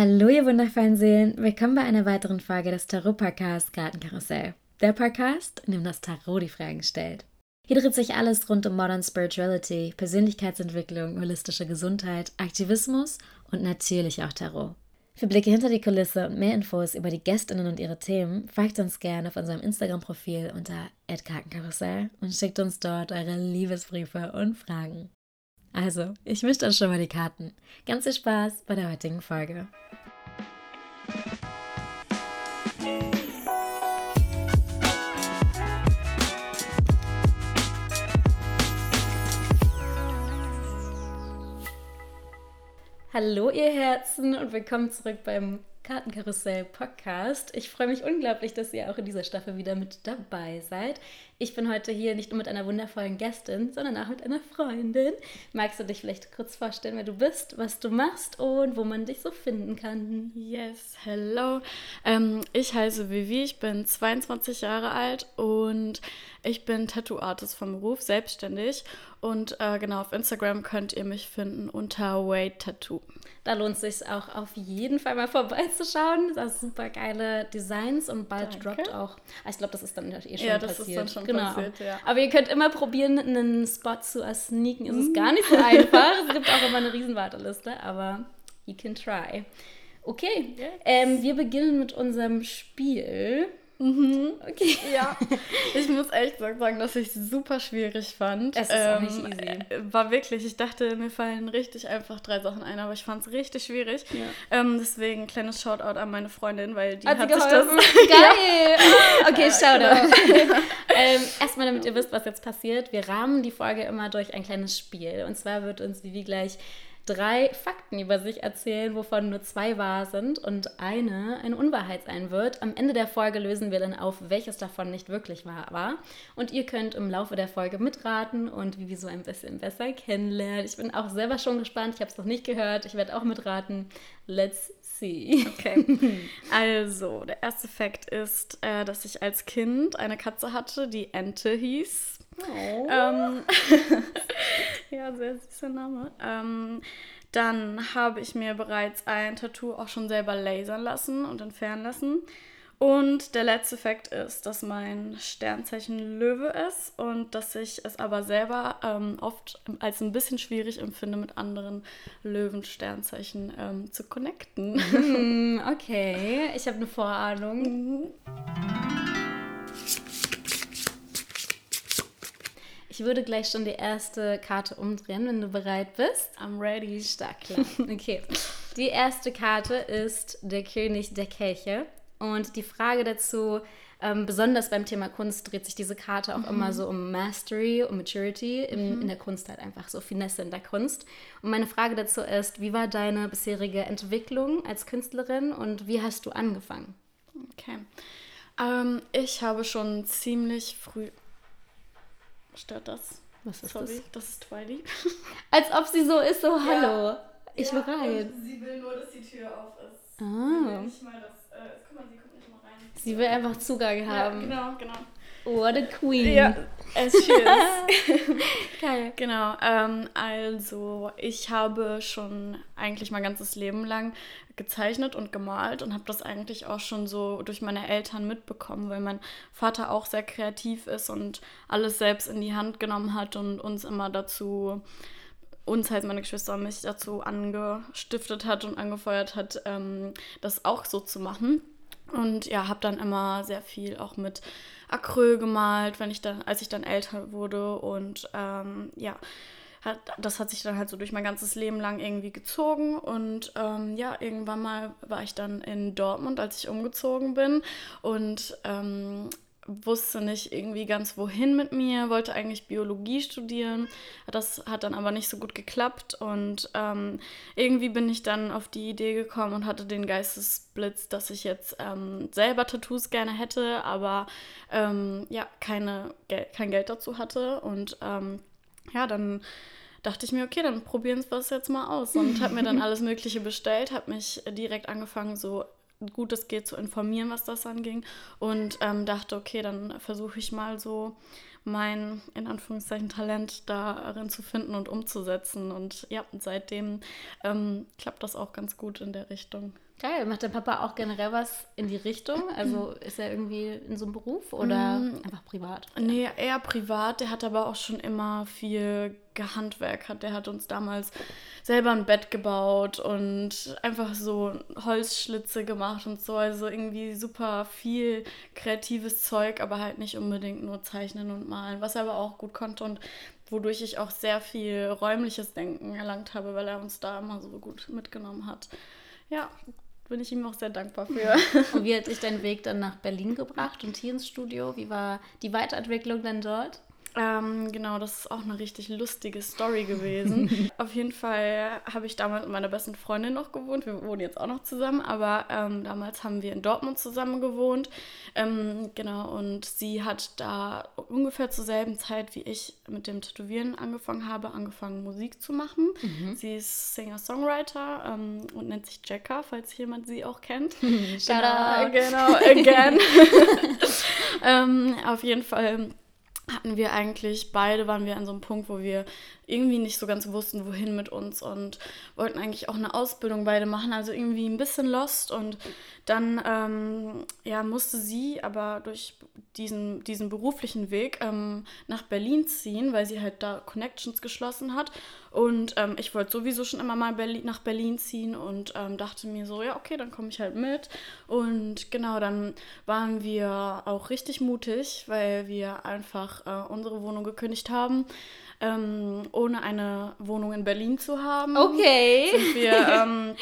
Hallo, ihr wundervollen Seelen. Willkommen bei einer weiteren Folge des Tarot-Podcasts Kartenkarussell. Der Podcast, in dem das Tarot die Fragen stellt. Hier dreht sich alles rund um Modern Spirituality, Persönlichkeitsentwicklung, holistische Gesundheit, Aktivismus und natürlich auch Tarot. Für Blicke hinter die Kulisse und mehr Infos über die Gästinnen und ihre Themen, folgt uns gerne auf unserem Instagram-Profil unter @kartenkarussell und schickt uns dort eure Liebesbriefe und Fragen. Also, ich mische dann schon mal die Karten. Ganz viel Spaß bei der heutigen Folge. Hallo ihr Herzen und willkommen zurück beim Kartenkarussell Podcast. Ich freue mich unglaublich, dass ihr auch in dieser Staffel wieder mit dabei seid. Ich bin heute hier nicht nur mit einer wundervollen Gästin, sondern auch mit einer Freundin. Magst du dich vielleicht kurz vorstellen, wer du bist, was du machst und wo man dich so finden kann? Yes, hello. Ähm, ich heiße Vivi, ich bin 22 Jahre alt und ich bin Tattoo-Artist vom Beruf, selbstständig. Und äh, genau, auf Instagram könnt ihr mich finden unter Wade Tattoo. Da lohnt es sich auch auf jeden Fall mal vorbeizuschauen. Das sind super geile Designs und bald Danke. droppt auch. Ah, ich glaube, das ist dann eh schon ja, das passiert. Ist dann schon genau. passiert, ja. Aber ihr könnt immer probieren, einen Spot zu sneaken. Es ist gar nicht so einfach. es gibt auch immer eine riesen Warteliste, aber you can try. Okay, yes. ähm, wir beginnen mit unserem Spiel. Mhm. Okay. Ja. Ich muss echt sagen, dass ich es super schwierig fand. Es ist ähm, auch nicht easy. Äh, war wirklich, ich dachte, mir fallen richtig einfach drei Sachen ein, aber ich fand es richtig schwierig. Ja. Ähm, deswegen kleines Shoutout an meine Freundin, weil die hat, hat sich das. Geil! okay, Shoutout. Genau. ähm, erstmal, damit ihr wisst, was jetzt passiert. Wir rahmen die Folge immer durch ein kleines Spiel. Und zwar wird uns Vivi gleich drei Fakten über sich erzählen, wovon nur zwei wahr sind und eine eine Unwahrheit sein wird. Am Ende der Folge lösen wir dann auf, welches davon nicht wirklich wahr war. Und ihr könnt im Laufe der Folge mitraten und wie wir so ein bisschen besser kennenlernen. Ich bin auch selber schon gespannt. Ich habe es noch nicht gehört. Ich werde auch mitraten. Let's see. Okay. Also, der erste Fakt ist, äh, dass ich als Kind eine Katze hatte, die Ente hieß. Oh. Ähm, ja, sehr süßer Name. Ähm, dann habe ich mir bereits ein Tattoo auch schon selber lasern lassen und entfernen lassen. Und der letzte Fakt ist, dass mein Sternzeichen Löwe ist und dass ich es aber selber ähm, oft als ein bisschen schwierig empfinde, mit anderen Löwen-Sternzeichen ähm, zu connecten. Mm, okay, ich habe eine Vorahnung. Mhm. Ich würde gleich schon die erste Karte umdrehen, wenn du bereit bist. I'm ready. Stark, klar. Okay. Die erste Karte ist der König der Kelche. Und die Frage dazu, ähm, besonders beim Thema Kunst, dreht sich diese Karte auch mhm. immer so um Mastery, um Maturity in, mhm. in der Kunst halt einfach, so Finesse in der Kunst. Und meine Frage dazu ist, wie war deine bisherige Entwicklung als Künstlerin und wie hast du angefangen? Okay. Ähm, ich habe schon ziemlich früh Stört das? Was ist Sorry, das? Das ist Twilight. Als ob sie so ist, so hallo. Ja. Ich ja, will rein. Sie will nur, dass die Tür auf ist. Ah. Sie will nicht mal, dass. Äh, guck mal, sie kommt nicht mal rein. Sie will einfach Zugang haben. Ja, genau, genau. What a queen. Ja, as she is. Geil. Genau, ähm, also ich habe schon eigentlich mein ganzes Leben lang gezeichnet und gemalt und habe das eigentlich auch schon so durch meine Eltern mitbekommen, weil mein Vater auch sehr kreativ ist und alles selbst in die Hand genommen hat und uns immer dazu, uns halt meine Geschwister und mich dazu angestiftet hat und angefeuert hat, ähm, das auch so zu machen. Und ja, habe dann immer sehr viel auch mit Acryl gemalt, wenn ich dann, als ich dann älter wurde und ähm, ja, hat, das hat sich dann halt so durch mein ganzes Leben lang irgendwie gezogen. Und ähm, ja, irgendwann mal war ich dann in Dortmund, als ich umgezogen bin. Und ähm, wusste nicht irgendwie ganz wohin mit mir, wollte eigentlich Biologie studieren. Das hat dann aber nicht so gut geklappt und ähm, irgendwie bin ich dann auf die Idee gekommen und hatte den Geistesblitz, dass ich jetzt ähm, selber Tattoos gerne hätte, aber ähm, ja, keine, Gel kein Geld dazu hatte und ähm, ja, dann dachte ich mir, okay, dann probieren wir es jetzt mal aus und habe mir dann alles Mögliche bestellt, habe mich direkt angefangen, so gut es geht zu informieren, was das anging und ähm, dachte, okay, dann versuche ich mal so mein, in Anführungszeichen, Talent darin zu finden und umzusetzen. Und ja, seitdem ähm, klappt das auch ganz gut in der Richtung. Geil. Macht dein Papa auch generell was in die Richtung? Also ist er irgendwie in so einem Beruf oder mm, einfach privat? Nee, eher privat. Der hat aber auch schon immer viel gehandwerkert. Der hat uns damals selber ein Bett gebaut und einfach so Holzschlitze gemacht und so. Also irgendwie super viel kreatives Zeug, aber halt nicht unbedingt nur zeichnen und malen, was er aber auch gut konnte und wodurch ich auch sehr viel räumliches Denken erlangt habe, weil er uns da immer so gut mitgenommen hat. Ja, bin ich ihm auch sehr dankbar für. Und wie hat dich dein Weg dann nach Berlin gebracht und hier ins Studio? Wie war die Weiterentwicklung dann dort? Ähm, genau, das ist auch eine richtig lustige Story gewesen. Auf jeden Fall habe ich damals mit meiner besten Freundin noch gewohnt. Wir wohnen jetzt auch noch zusammen, aber ähm, damals haben wir in Dortmund zusammen gewohnt. Ähm, genau, und sie hat da ungefähr zur selben Zeit wie ich mit dem Tätowieren angefangen habe, angefangen Musik zu machen. Mhm. Sie ist Singer-Songwriter ähm, und nennt sich Jacka, falls jemand sie auch kennt. genau, genau, again. Ähm, auf jeden Fall hatten wir eigentlich, beide waren wir an so einem Punkt, wo wir irgendwie nicht so ganz wussten, wohin mit uns und wollten eigentlich auch eine Ausbildung beide machen, also irgendwie ein bisschen lost und dann ähm, ja, musste sie aber durch diesen, diesen beruflichen Weg ähm, nach Berlin ziehen, weil sie halt da Connections geschlossen hat und ähm, ich wollte sowieso schon immer mal Berlin, nach Berlin ziehen und ähm, dachte mir so, ja okay, dann komme ich halt mit und genau, dann waren wir auch richtig mutig, weil wir einfach äh, unsere Wohnung gekündigt haben ähm, ohne eine Wohnung in Berlin zu haben. Okay. Sind wir ähm,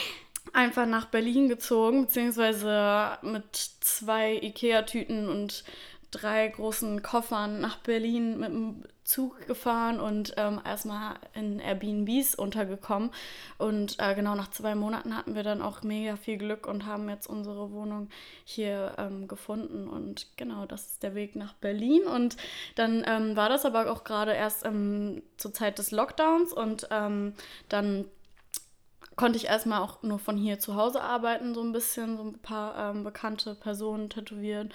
einfach nach Berlin gezogen, beziehungsweise mit zwei Ikea-Tüten und drei großen Koffern nach Berlin mit dem Zug gefahren und ähm, erstmal in Airbnbs untergekommen. Und äh, genau nach zwei Monaten hatten wir dann auch mega viel Glück und haben jetzt unsere Wohnung hier ähm, gefunden. Und genau, das ist der Weg nach Berlin. Und dann ähm, war das aber auch gerade erst ähm, zur Zeit des Lockdowns und ähm, dann konnte ich erstmal auch nur von hier zu Hause arbeiten, so ein bisschen, so ein paar ähm, bekannte Personen tätowieren.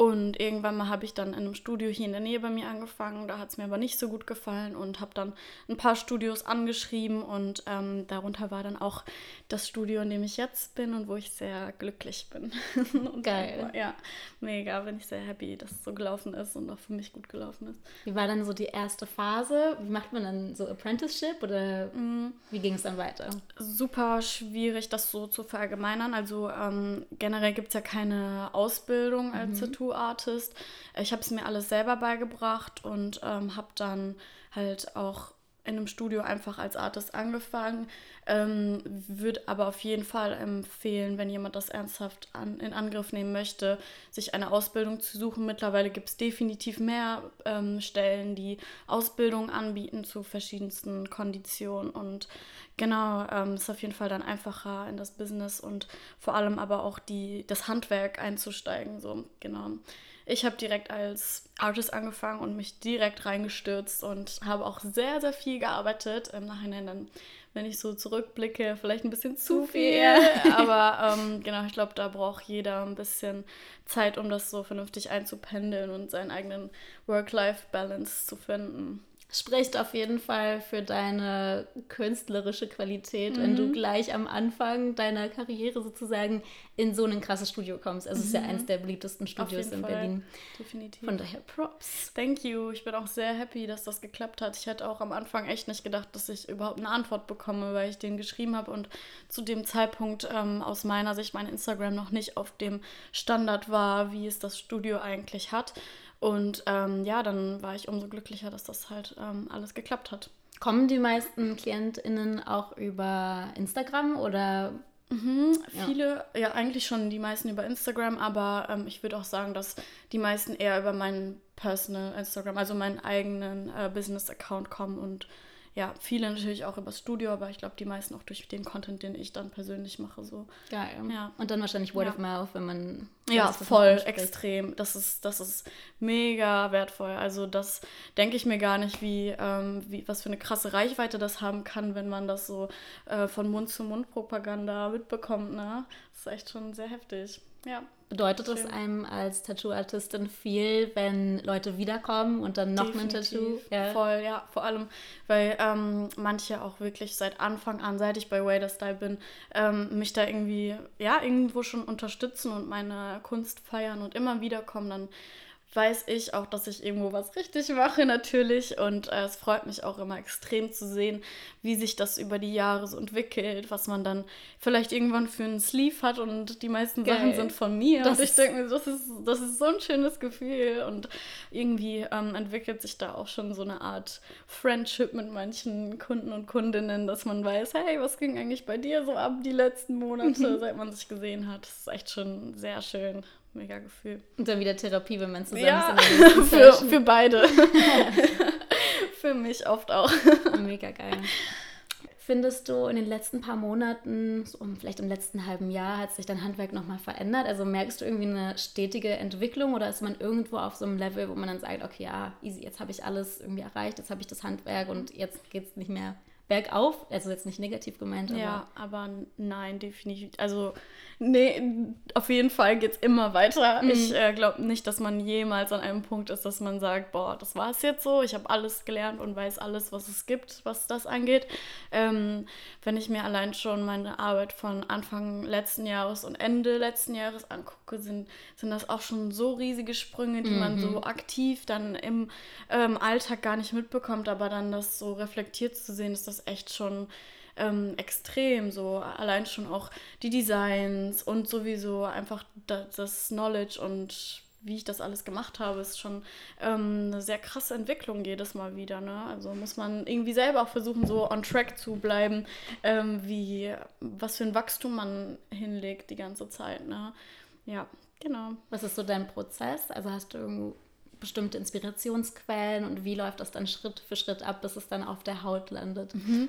Und irgendwann mal habe ich dann in einem Studio hier in der Nähe bei mir angefangen. Da hat es mir aber nicht so gut gefallen und habe dann ein paar Studios angeschrieben. Und ähm, darunter war dann auch das Studio, in dem ich jetzt bin und wo ich sehr glücklich bin. Geil. ja, mega. Bin ich sehr happy, dass es so gelaufen ist und auch für mich gut gelaufen ist. Wie war dann so die erste Phase? Wie macht man dann so Apprenticeship oder mm. wie ging es dann weiter? Super schwierig, das so zu verallgemeinern. Also ähm, generell gibt es ja keine Ausbildung als mhm. Tattoo Tattoo-Artist. Ich habe es mir alles selber beigebracht und ähm, habe dann halt auch in einem Studio einfach als Artist angefangen. Ähm, Würde aber auf jeden Fall empfehlen, wenn jemand das ernsthaft an, in Angriff nehmen möchte, sich eine Ausbildung zu suchen. Mittlerweile gibt es definitiv mehr ähm, Stellen, die Ausbildung anbieten zu verschiedensten Konditionen. Und genau, ähm, ist auf jeden Fall dann einfacher in das Business und vor allem aber auch die, das Handwerk einzusteigen. So, genau ich habe direkt als Artist angefangen und mich direkt reingestürzt und habe auch sehr, sehr viel gearbeitet. Im Nachhinein dann, wenn ich so zurückblicke, vielleicht ein bisschen zu viel. Aber ähm, genau, ich glaube, da braucht jeder ein bisschen Zeit, um das so vernünftig einzupendeln und seinen eigenen Work-Life-Balance zu finden spricht auf jeden Fall für deine künstlerische Qualität, mhm. wenn du mhm. gleich am Anfang deiner Karriere sozusagen in so ein krasses Studio kommst. Also mhm. es ist ja mhm. eines der beliebtesten Studios in Fall. Berlin. Definitiv. Von daher Props. Thank you. Ich bin auch sehr happy, dass das geklappt hat. Ich hätte auch am Anfang echt nicht gedacht, dass ich überhaupt eine Antwort bekomme, weil ich den geschrieben habe und zu dem Zeitpunkt ähm, aus meiner Sicht mein Instagram noch nicht auf dem Standard war, wie es das Studio eigentlich hat. Und ähm, ja, dann war ich umso glücklicher, dass das halt ähm, alles geklappt hat. Kommen die meisten KlientInnen auch über Instagram oder? Mhm, viele, ja. ja. eigentlich schon die meisten über Instagram, aber ähm, ich würde auch sagen, dass die meisten eher über meinen Personal Instagram, also meinen eigenen äh, Business-Account kommen und ja, viele natürlich auch übers Studio, aber ich glaube, die meisten auch durch den Content, den ich dann persönlich mache. So. Geil. Ja. Und dann wahrscheinlich Word ja. of Mouth, wenn man Ja, voll, extrem. Das ist, das ist mega wertvoll. Also das denke ich mir gar nicht, wie, ähm, wie, was für eine krasse Reichweite das haben kann, wenn man das so äh, von Mund zu Mund Propaganda mitbekommt. Ne? Das ist echt schon sehr heftig. Ja. Bedeutet es einem als Tattoo-Artistin viel, wenn Leute wiederkommen und dann noch ein Tattoo? Ja. Voll, ja, vor allem, weil ähm, manche auch wirklich seit Anfang an, seit ich bei Wader Style bin, ähm, mich da irgendwie, ja, irgendwo schon unterstützen und meine Kunst feiern und immer wiederkommen, dann weiß ich auch, dass ich irgendwo was richtig mache natürlich. Und äh, es freut mich auch immer extrem zu sehen, wie sich das über die Jahre so entwickelt, was man dann vielleicht irgendwann für einen Sleeve hat und die meisten Geil. Sachen sind von mir. Das und ich denke mir, das ist, das ist so ein schönes Gefühl. Und irgendwie ähm, entwickelt sich da auch schon so eine Art Friendship mit manchen Kunden und Kundinnen, dass man weiß, hey, was ging eigentlich bei dir so ab die letzten Monate, seit man sich gesehen hat. Das ist echt schon sehr schön mega Gefühl. Und dann wieder Therapie, wenn man zusammen ja, ist. für, für beide. für mich oft auch. Mega geil. Findest du in den letzten paar Monaten, so vielleicht im letzten halben Jahr, hat sich dein Handwerk nochmal verändert? Also merkst du irgendwie eine stetige Entwicklung oder ist man irgendwo auf so einem Level, wo man dann sagt, okay, ja, easy, jetzt habe ich alles irgendwie erreicht, jetzt habe ich das Handwerk und jetzt geht es nicht mehr bergauf? Also jetzt nicht negativ gemeint, aber. Ja, aber nein, definitiv. Also Nee, auf jeden Fall geht es immer weiter. Mhm. Ich äh, glaube nicht, dass man jemals an einem Punkt ist, dass man sagt, boah, das war es jetzt so, ich habe alles gelernt und weiß alles, was es gibt, was das angeht. Ähm, wenn ich mir allein schon meine Arbeit von Anfang letzten Jahres und Ende letzten Jahres angucke, sind, sind das auch schon so riesige Sprünge, die mhm. man so mhm. aktiv dann im ähm, Alltag gar nicht mitbekommt, aber dann das so reflektiert zu sehen, ist das echt schon ähm, extrem. So allein schon auch die Designs und sowieso einfach das Knowledge und wie ich das alles gemacht habe, ist schon ähm, eine sehr krasse Entwicklung jedes Mal wieder. Ne? Also muss man irgendwie selber auch versuchen, so on track zu bleiben, ähm, wie was für ein Wachstum man hinlegt die ganze Zeit. Ne? Ja, genau. Was ist so dein Prozess? Also hast du bestimmte Inspirationsquellen und wie läuft das dann Schritt für Schritt ab, bis es dann auf der Haut landet? Mhm.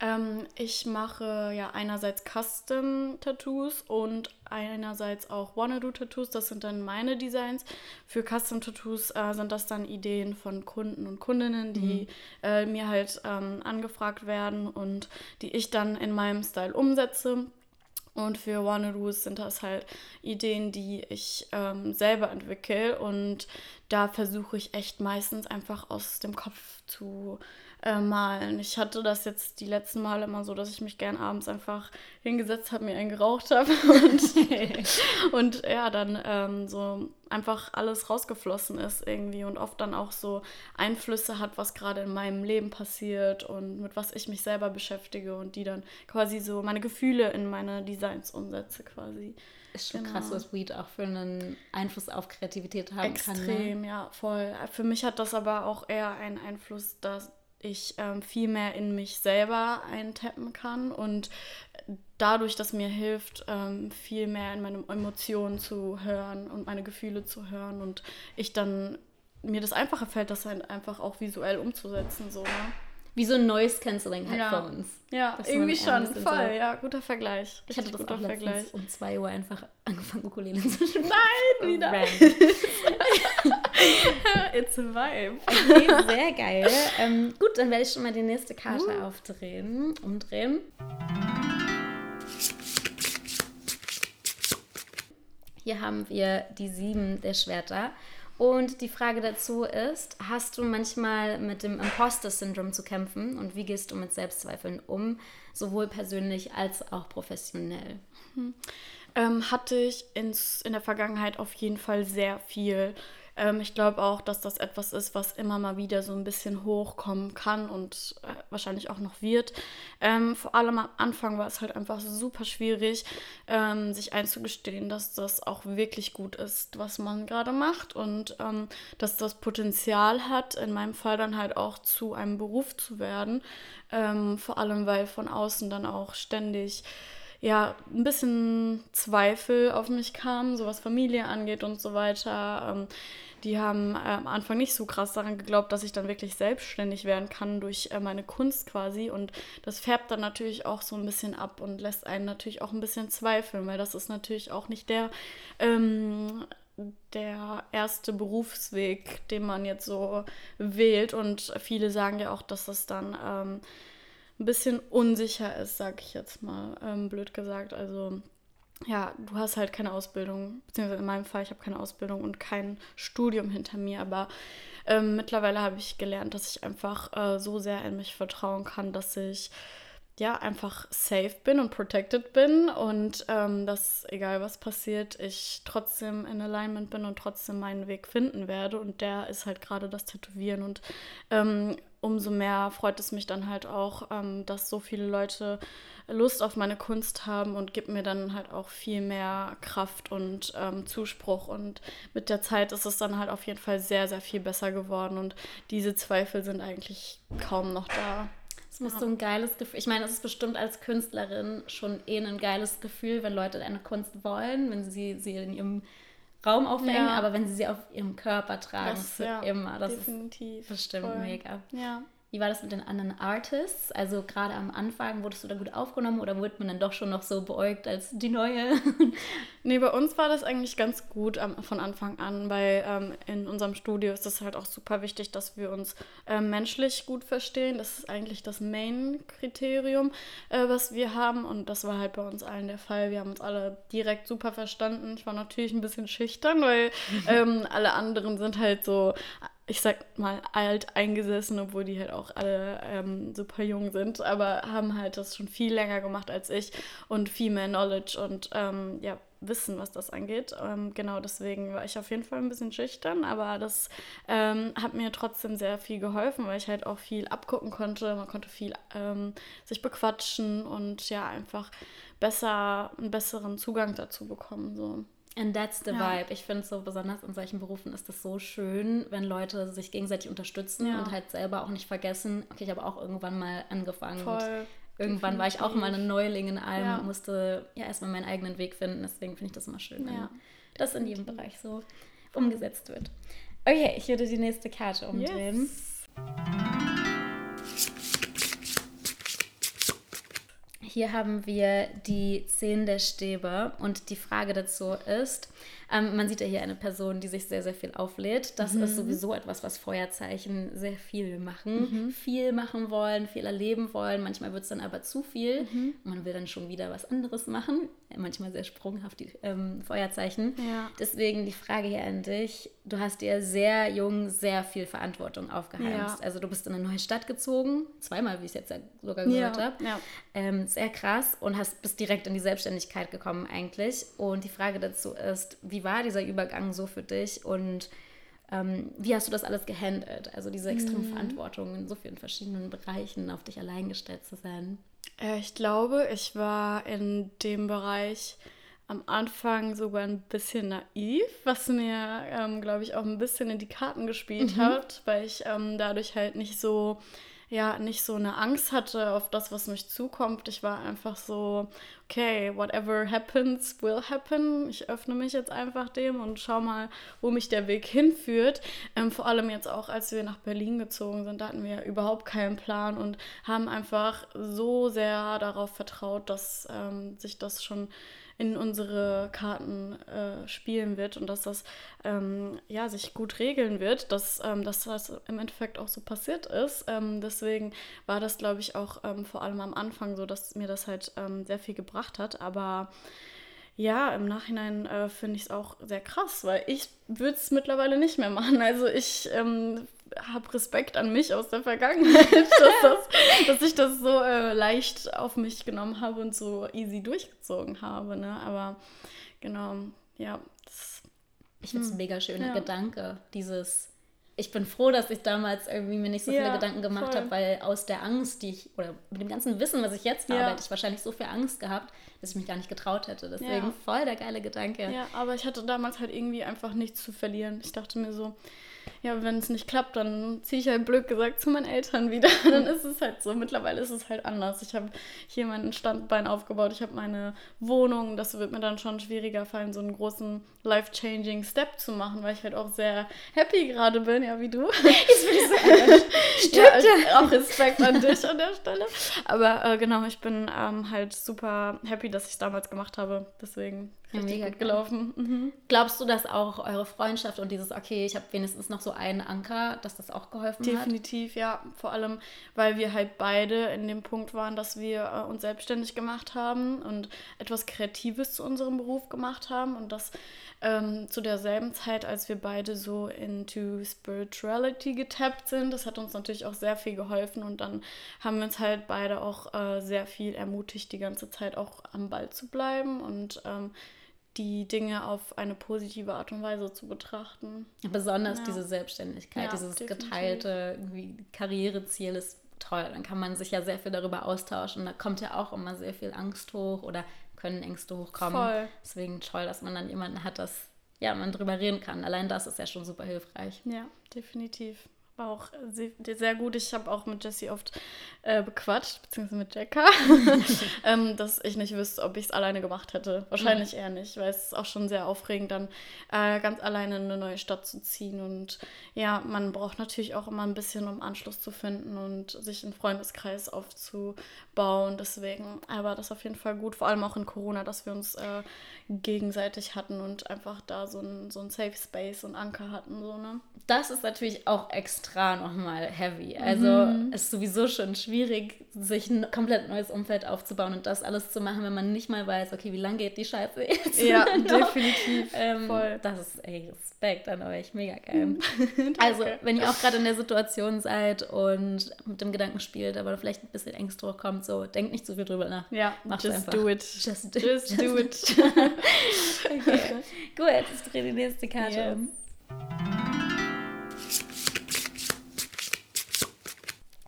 Ähm, ich mache ja einerseits Custom-Tattoos und einerseits auch Wanna-Do-Tattoos. Das sind dann meine Designs. Für Custom-Tattoos äh, sind das dann Ideen von Kunden und Kundinnen, die mhm. äh, mir halt ähm, angefragt werden und die ich dann in meinem Style umsetze. Und für Wannadoos sind das halt Ideen, die ich ähm, selber entwickle. Und da versuche ich echt meistens einfach aus dem Kopf zu äh, malen. Ich hatte das jetzt die letzten Male immer so, dass ich mich gern abends einfach hingesetzt habe, mir einen geraucht habe und, und ja, dann ähm, so einfach alles rausgeflossen ist irgendwie und oft dann auch so Einflüsse hat, was gerade in meinem Leben passiert und mit was ich mich selber beschäftige und die dann quasi so meine Gefühle in meine Designs umsetze quasi. Ist schon genau. krass, was Weed auch für einen Einfluss auf Kreativität haben Extrem, kann. Extrem, ne? ja, voll. Für mich hat das aber auch eher einen Einfluss, dass ich ähm, viel mehr in mich selber eintappen kann und dadurch, dass mir hilft, ähm, viel mehr in meine Emotionen zu hören und meine Gefühle zu hören und ich dann mir das einfacher fällt, das halt einfach auch visuell umzusetzen. So, ne? Wie so Noise Cancelling Headphones. Ja, ja irgendwie schon, voll, so. ja, guter Vergleich. Ich hatte das auch Vergleich. um 2 Uhr einfach angefangen, Ukulele zu spielen. Nein, wieder. It's a vibe. Okay, sehr geil. Ähm, gut, dann werde ich schon mal die nächste Karte uh. aufdrehen, umdrehen. Hier haben wir die sieben der Schwerter. Und die Frage dazu ist, hast du manchmal mit dem Imposter-Syndrom zu kämpfen und wie gehst du mit Selbstzweifeln um, sowohl persönlich als auch professionell? Hm. Ähm, hatte ich ins, in der Vergangenheit auf jeden Fall sehr viel. Ähm, ich glaube auch, dass das etwas ist, was immer mal wieder so ein bisschen hochkommen kann und äh, wahrscheinlich auch noch wird. Ähm, vor allem am Anfang war es halt einfach super schwierig, ähm, sich einzugestehen, dass das auch wirklich gut ist, was man gerade macht und ähm, dass das Potenzial hat, in meinem Fall dann halt auch zu einem Beruf zu werden. Ähm, vor allem, weil von außen dann auch ständig ja, ein bisschen Zweifel auf mich kamen, so was Familie angeht und so weiter. Ähm, die haben äh, am Anfang nicht so krass daran geglaubt, dass ich dann wirklich selbstständig werden kann durch äh, meine Kunst quasi. Und das färbt dann natürlich auch so ein bisschen ab und lässt einen natürlich auch ein bisschen zweifeln, weil das ist natürlich auch nicht der, ähm, der erste Berufsweg, den man jetzt so wählt. Und viele sagen ja auch, dass das dann ähm, ein bisschen unsicher ist, sag ich jetzt mal, ähm, blöd gesagt. Also ja, du hast halt keine Ausbildung, beziehungsweise in meinem Fall, ich habe keine Ausbildung und kein Studium hinter mir, aber ähm, mittlerweile habe ich gelernt, dass ich einfach äh, so sehr in mich vertrauen kann, dass ich ja einfach safe bin und protected bin. Und ähm, dass egal was passiert, ich trotzdem in Alignment bin und trotzdem meinen Weg finden werde. Und der ist halt gerade das Tätowieren. Und ähm, umso mehr freut es mich dann halt auch, ähm, dass so viele Leute Lust auf meine Kunst haben und gibt mir dann halt auch viel mehr Kraft und ähm, Zuspruch. Und mit der Zeit ist es dann halt auf jeden Fall sehr, sehr viel besser geworden. Und diese Zweifel sind eigentlich kaum noch da. Es muss ja. so ein geiles Gefühl. Ich meine, es ist bestimmt als Künstlerin schon eh ein geiles Gefühl, wenn Leute deine Kunst wollen, wenn sie sie in ihrem Raum aufhängen, ja. aber wenn sie sie auf ihrem Körper tragen, das, für ja, immer. Das definitiv. ist bestimmt Voll. mega. Ja. Wie war das mit den anderen Artists? Also gerade am Anfang, wurdest du da gut aufgenommen oder wurde man dann doch schon noch so beäugt als die Neue? nee, bei uns war das eigentlich ganz gut ähm, von Anfang an, weil ähm, in unserem Studio ist es halt auch super wichtig, dass wir uns äh, menschlich gut verstehen. Das ist eigentlich das Main-Kriterium, äh, was wir haben und das war halt bei uns allen der Fall. Wir haben uns alle direkt super verstanden. Ich war natürlich ein bisschen schüchtern, weil ähm, alle anderen sind halt so ich sag mal, alt eingesessen, obwohl die halt auch alle ähm, super jung sind, aber haben halt das schon viel länger gemacht als ich und viel mehr Knowledge und ähm, ja, Wissen, was das angeht. Ähm, genau deswegen war ich auf jeden Fall ein bisschen schüchtern, aber das ähm, hat mir trotzdem sehr viel geholfen, weil ich halt auch viel abgucken konnte. Man konnte viel ähm, sich bequatschen und ja, einfach besser, einen besseren Zugang dazu bekommen. So. And that's the ja. vibe. Ich finde so besonders in solchen Berufen ist es so schön, wenn Leute sich gegenseitig unterstützen ja. und halt selber auch nicht vergessen, okay, ich habe auch irgendwann mal angefangen. Voll. irgendwann war ich auch mal eine Neuling in allem ja. und musste ja erstmal meinen eigenen Weg finden. Deswegen finde ich das immer schön, wenn das in jedem Bereich so umgesetzt wird. Okay, ich würde die nächste Karte umdrehen. Yes. Hier haben wir die Zehn der Stäbe und die Frage dazu ist, ähm, man sieht ja hier eine Person, die sich sehr, sehr viel auflädt. Das mhm. ist sowieso etwas, was Feuerzeichen sehr viel machen. Mhm. Viel machen wollen, viel erleben wollen. Manchmal wird es dann aber zu viel. Mhm. Man will dann schon wieder was anderes machen. Manchmal sehr sprunghaft die ähm, Feuerzeichen. Ja. Deswegen die Frage hier an dich. Du hast dir sehr jung sehr viel Verantwortung aufgeheimst. Ja. Also du bist in eine neue Stadt gezogen. Zweimal, wie ich es jetzt sogar gehört ja. habe. Ähm, sehr krass. Und hast, bist direkt in die Selbstständigkeit gekommen eigentlich. Und die Frage dazu ist, wie war dieser Übergang so für dich und ähm, wie hast du das alles gehandelt? Also diese extreme mhm. Verantwortung in so vielen verschiedenen Bereichen auf dich allein gestellt zu sein. Äh, ich glaube, ich war in dem Bereich am Anfang sogar ein bisschen naiv, was mir, ähm, glaube ich, auch ein bisschen in die Karten gespielt mhm. hat, weil ich ähm, dadurch halt nicht so ja nicht so eine Angst hatte auf das, was mich zukommt. Ich war einfach so, okay, whatever happens, will happen. Ich öffne mich jetzt einfach dem und schau mal, wo mich der Weg hinführt. Ähm, vor allem jetzt auch, als wir nach Berlin gezogen sind, da hatten wir überhaupt keinen Plan und haben einfach so sehr darauf vertraut, dass ähm, sich das schon in unsere Karten äh, spielen wird und dass das ähm, ja, sich gut regeln wird, dass, ähm, dass das im Endeffekt auch so passiert ist. Ähm, deswegen war das, glaube ich, auch ähm, vor allem am Anfang so, dass mir das halt ähm, sehr viel gebracht hat. Aber ja, im Nachhinein äh, finde ich es auch sehr krass, weil ich würde es mittlerweile nicht mehr machen. Also ich ähm, habe Respekt an mich aus der Vergangenheit, dass, das, dass ich das so äh, leicht auf mich genommen habe und so easy durchgezogen habe. Ne? Aber genau, ja. Das, ich finde es ein hm, mega schöner ja. Gedanke, dieses ich bin froh, dass ich damals irgendwie mir nicht so viele ja, Gedanken gemacht habe, weil aus der Angst, die ich, oder mit dem ganzen Wissen, was ich jetzt habe, ja. hätte ich wahrscheinlich so viel Angst gehabt, dass ich mich gar nicht getraut hätte. Deswegen ja. voll der geile Gedanke. Ja, aber ich hatte damals halt irgendwie einfach nichts zu verlieren. Ich dachte mir so, ja, wenn es nicht klappt, dann ziehe ich halt blöd gesagt zu meinen Eltern wieder. dann ist es halt so. Mittlerweile ist es halt anders. Ich habe hier mein Standbein aufgebaut, ich habe meine Wohnung. Das wird mir dann schon schwieriger fallen, so einen großen life-changing Step zu machen, weil ich halt auch sehr happy gerade bin, ja, wie du. Jetzt bin ich so Stimmt. Ja, auch Respekt an dich an der Stelle. Aber äh, genau, ich bin ähm, halt super happy, dass ich es damals gemacht habe. Deswegen ja, mega gut gelaufen. Mhm. Glaubst du, dass auch eure Freundschaft und dieses, okay, ich habe wenigstens noch so einen Anker, dass das auch geholfen Definitiv, hat? Definitiv, ja. Vor allem, weil wir halt beide in dem Punkt waren, dass wir äh, uns selbstständig gemacht haben und etwas Kreatives zu unserem Beruf gemacht haben und das ähm, zu derselben Zeit, als wir beide so into Spirituality getappt sind. Das hat uns natürlich auch sehr viel geholfen und dann haben wir uns halt beide auch äh, sehr viel ermutigt, die ganze Zeit auch am Ball zu bleiben und ähm, die Dinge auf eine positive Art und Weise zu betrachten. Besonders ja. diese Selbstständigkeit, ja, dieses definitiv. geteilte Karriereziel ist toll. Dann kann man sich ja sehr viel darüber austauschen. Da kommt ja auch immer sehr viel Angst hoch oder können Ängste hochkommen. Voll. Deswegen toll, dass man dann jemanden hat, dass ja, man drüber reden kann. Allein das ist ja schon super hilfreich. Ja, definitiv war auch sehr gut. Ich habe auch mit Jessie oft äh, bequatscht, beziehungsweise mit Jacka, ähm, dass ich nicht wüsste, ob ich es alleine gemacht hätte. Wahrscheinlich mhm. eher nicht, weil es ist auch schon sehr aufregend, dann äh, ganz alleine in eine neue Stadt zu ziehen. Und ja, man braucht natürlich auch immer ein bisschen, um Anschluss zu finden und sich einen Freundeskreis aufzubauen. Deswegen war das auf jeden Fall gut, vor allem auch in Corona, dass wir uns äh, gegenseitig hatten und einfach da so ein, so ein Safe Space und Anker hatten. So, ne? Das ist natürlich auch extra nochmal heavy. Also mhm. ist sowieso schon schwierig, sich ein komplett neues Umfeld aufzubauen und das alles zu machen, wenn man nicht mal weiß, okay, wie lange geht die Scheiße jetzt? Ja, definitiv. ähm, Voll. Das ist, ey, Respekt an euch, mega geil. also, wenn ihr auch gerade in der Situation seid und mit dem Gedanken spielt, aber vielleicht ein bisschen Ängste hochkommt, so, denkt nicht zu viel drüber nach. Ja, Macht just einfach. do it. Just do, just do it. okay, gut, jetzt drehe die nächste Karte yes. um.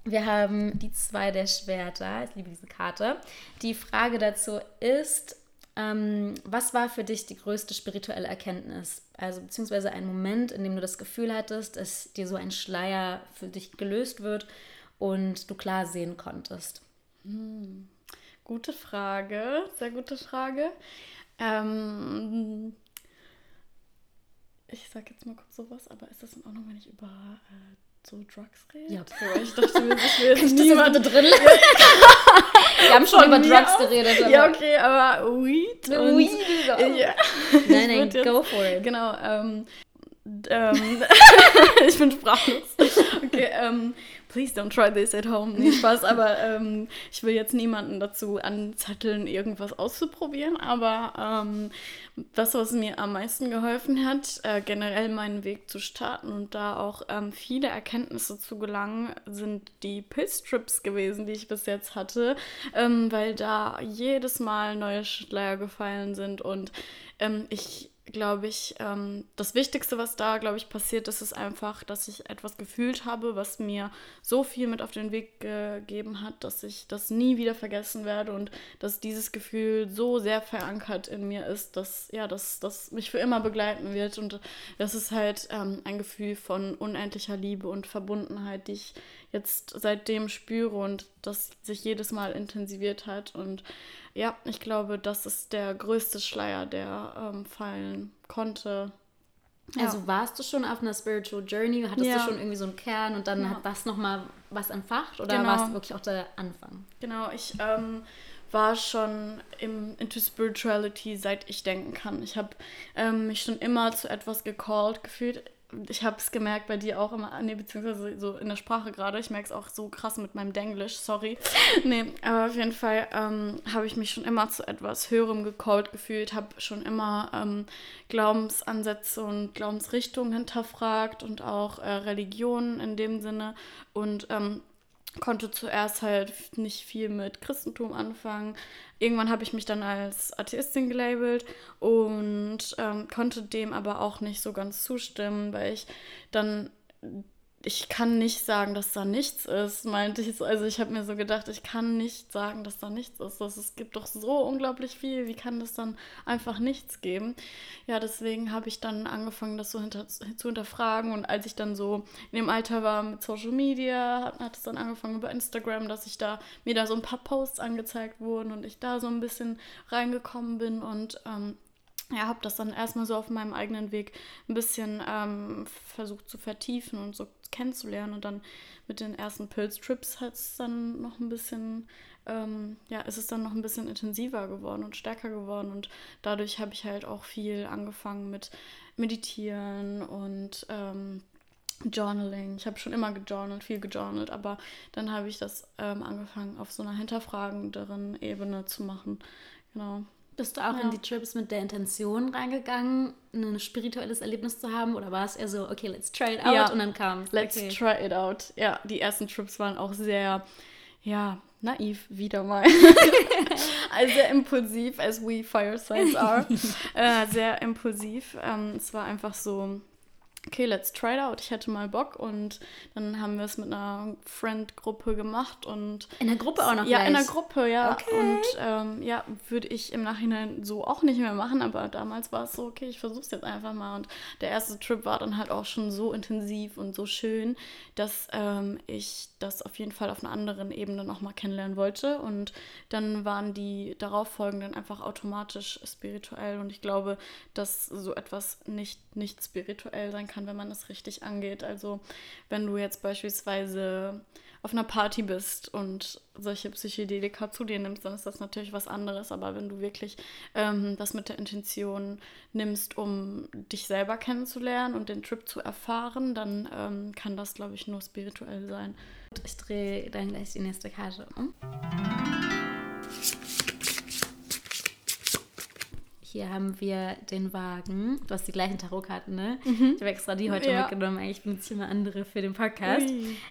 Wir haben die zwei der Schwerter. Ich liebe diese Karte. Die Frage dazu ist, ähm, was war für dich die größte spirituelle Erkenntnis? Also beziehungsweise ein Moment, in dem du das Gefühl hattest, dass dir so ein Schleier für dich gelöst wird und du klar sehen konntest. Hm. Gute Frage, sehr gute Frage. Ähm, ich sag jetzt mal kurz sowas, aber ist das in Ordnung, wenn ich über äh, so Drugs rede? Ja, ich dachte mir, ich will jetzt niemand drin Wir haben schon über Drugs geredet. Aber. Ja, okay, aber Weed und... Weed. Ja. Nein, nein, go for it. Genau, ähm, ähm, ich bin sprachlos. Okay, ähm, please don't try this at home. Nee, Spaß, aber ähm, ich will jetzt niemanden dazu anzetteln, irgendwas auszuprobieren. Aber ähm, das, was mir am meisten geholfen hat, äh, generell meinen Weg zu starten und da auch ähm, viele Erkenntnisse zu gelangen, sind die Pilztrips gewesen, die ich bis jetzt hatte, ähm, weil da jedes Mal neue Schleier gefallen sind und ich glaube ich, ähm, das Wichtigste, was da, glaube ich, passiert ist, ist einfach, dass ich etwas gefühlt habe, was mir so viel mit auf den Weg gegeben hat, dass ich das nie wieder vergessen werde und dass dieses Gefühl so sehr verankert in mir ist, dass, ja, dass das mich für immer begleiten wird. Und das ist halt ähm, ein Gefühl von unendlicher Liebe und Verbundenheit, die ich jetzt seitdem spüre und das sich jedes Mal intensiviert hat. Und ja, ich glaube, das ist der größte Schleier, der ähm, fallen konnte. Ja. Also warst du schon auf einer Spiritual Journey? Hattest ja. du schon irgendwie so einen Kern und dann ja. hat das nochmal was entfacht? Oder genau. war es wirklich auch der Anfang? Genau, ich ähm, war schon im, into Spirituality, seit ich denken kann. Ich habe ähm, mich schon immer zu etwas gecallt gefühlt ich habe es gemerkt bei dir auch immer, nee, beziehungsweise so in der Sprache gerade. Ich merke es auch so krass mit meinem Denglisch, sorry. nee, aber auf jeden Fall ähm, habe ich mich schon immer zu etwas Höherem gecallt gefühlt, habe schon immer ähm, Glaubensansätze und Glaubensrichtungen hinterfragt und auch äh, Religionen in dem Sinne und ähm, konnte zuerst halt nicht viel mit Christentum anfangen. Irgendwann habe ich mich dann als Atheistin gelabelt und ähm, konnte dem aber auch nicht so ganz zustimmen, weil ich dann ich kann nicht sagen, dass da nichts ist, meinte ich so. Also ich habe mir so gedacht, ich kann nicht sagen, dass da nichts ist. Das, es gibt doch so unglaublich viel. Wie kann das dann einfach nichts geben? Ja, deswegen habe ich dann angefangen, das so hinter, zu hinterfragen. Und als ich dann so in dem Alter war mit Social Media, hat, hat es dann angefangen über Instagram, dass ich da mir da so ein paar Posts angezeigt wurden und ich da so ein bisschen reingekommen bin und ähm, ja, habe das dann erstmal so auf meinem eigenen Weg ein bisschen ähm, versucht zu vertiefen und so kennenzulernen. Und dann mit den ersten Pilztrips hat es dann noch ein bisschen, ähm, ja, ist es dann noch ein bisschen intensiver geworden und stärker geworden. Und dadurch habe ich halt auch viel angefangen mit Meditieren und ähm, Journaling. Ich habe schon immer gejournalt, viel gejournalt, aber dann habe ich das ähm, angefangen, auf so einer hinterfragenderen Ebene zu machen. Genau. Bist du auch ja. in die Trips mit der Intention reingegangen, ein spirituelles Erlebnis zu haben? Oder war es eher so, okay, let's try it out ja. und dann kam es? Let's okay. try it out. Ja, die ersten Trips waren auch sehr, ja, naiv wieder mal. also sehr impulsiv, as we fire signs are. äh, sehr impulsiv. Ähm, es war einfach so, okay, let's try it out. Ich hätte mal Bock und dann haben wir es mit einer Friend-Gruppe gemacht und in der Gruppe auch noch ja gleich. in der Gruppe ja okay. und ähm, ja würde ich im Nachhinein so auch nicht mehr machen, aber damals war es so okay, ich versuche es jetzt einfach mal und der erste Trip war dann halt auch schon so intensiv und so schön, dass ähm, ich das auf jeden Fall auf einer anderen Ebene noch mal kennenlernen wollte und dann waren die darauffolgenden einfach automatisch spirituell und ich glaube, dass so etwas nicht nicht spirituell sein kann kann, wenn man es richtig angeht. Also wenn du jetzt beispielsweise auf einer Party bist und solche Psychedelika zu dir nimmst, dann ist das natürlich was anderes. Aber wenn du wirklich ähm, das mit der Intention nimmst, um dich selber kennenzulernen und den Trip zu erfahren, dann ähm, kann das, glaube ich, nur spirituell sein. Ich drehe dann gleich die nächste Karte um. Hier haben wir den Wagen. Du hast die gleichen Tarotkarten, ne? Mhm. Ich habe extra die heute ja. mitgenommen. Eigentlich benutze ich immer andere für den Podcast.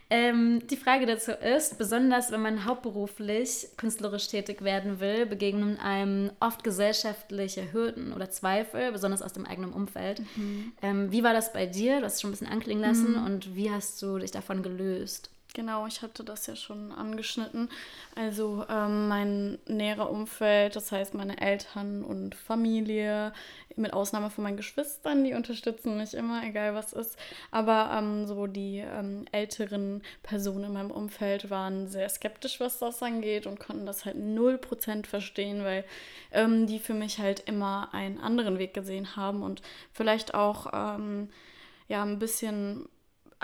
Ähm, die Frage dazu ist, besonders wenn man hauptberuflich künstlerisch tätig werden will, begegnen einem oft gesellschaftliche Hürden oder Zweifel, besonders aus dem eigenen Umfeld. Mhm. Ähm, wie war das bei dir? Du hast es schon ein bisschen anklingen lassen. Mhm. Und wie hast du dich davon gelöst? Genau, ich hatte das ja schon angeschnitten. Also ähm, mein näherer Umfeld, das heißt meine Eltern und Familie, mit Ausnahme von meinen Geschwistern, die unterstützen mich immer, egal was ist. Aber ähm, so die ähm, älteren Personen in meinem Umfeld waren sehr skeptisch, was das angeht und konnten das halt 0% verstehen, weil ähm, die für mich halt immer einen anderen Weg gesehen haben und vielleicht auch ähm, ja ein bisschen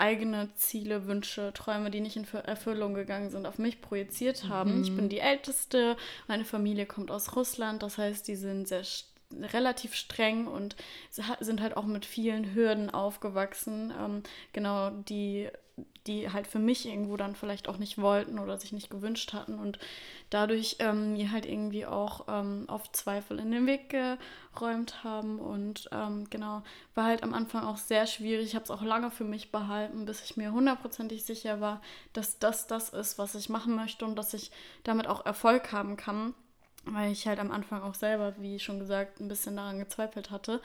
eigene Ziele, Wünsche, Träume, die nicht in Erfüllung gegangen sind, auf mich projiziert haben. Mhm. Ich bin die Älteste, meine Familie kommt aus Russland, das heißt, die sind sehr relativ streng und sind halt auch mit vielen Hürden aufgewachsen, ähm, genau die die halt für mich irgendwo dann vielleicht auch nicht wollten oder sich nicht gewünscht hatten und dadurch ähm, mir halt irgendwie auch ähm, oft Zweifel in den Weg geräumt haben und ähm, genau, war halt am Anfang auch sehr schwierig. Ich habe es auch lange für mich behalten, bis ich mir hundertprozentig sicher war, dass das das ist, was ich machen möchte und dass ich damit auch Erfolg haben kann weil ich halt am Anfang auch selber, wie schon gesagt, ein bisschen daran gezweifelt hatte.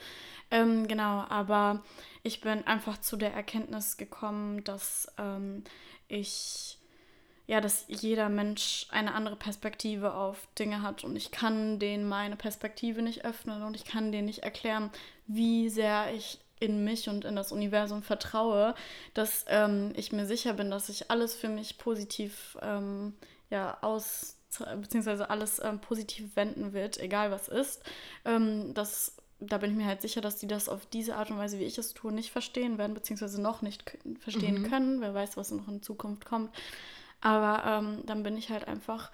Ähm, genau, aber ich bin einfach zu der Erkenntnis gekommen, dass ähm, ich, ja, dass jeder Mensch eine andere Perspektive auf Dinge hat und ich kann denen meine Perspektive nicht öffnen und ich kann denen nicht erklären, wie sehr ich in mich und in das Universum vertraue, dass ähm, ich mir sicher bin, dass ich alles für mich positiv ähm, ja, aus beziehungsweise alles ähm, positiv wenden wird, egal was ist. Ähm, das, da bin ich mir halt sicher, dass die das auf diese Art und Weise, wie ich es tue, nicht verstehen werden, beziehungsweise noch nicht verstehen mhm. können. Wer weiß, was noch in Zukunft kommt. Aber ähm, dann bin ich halt einfach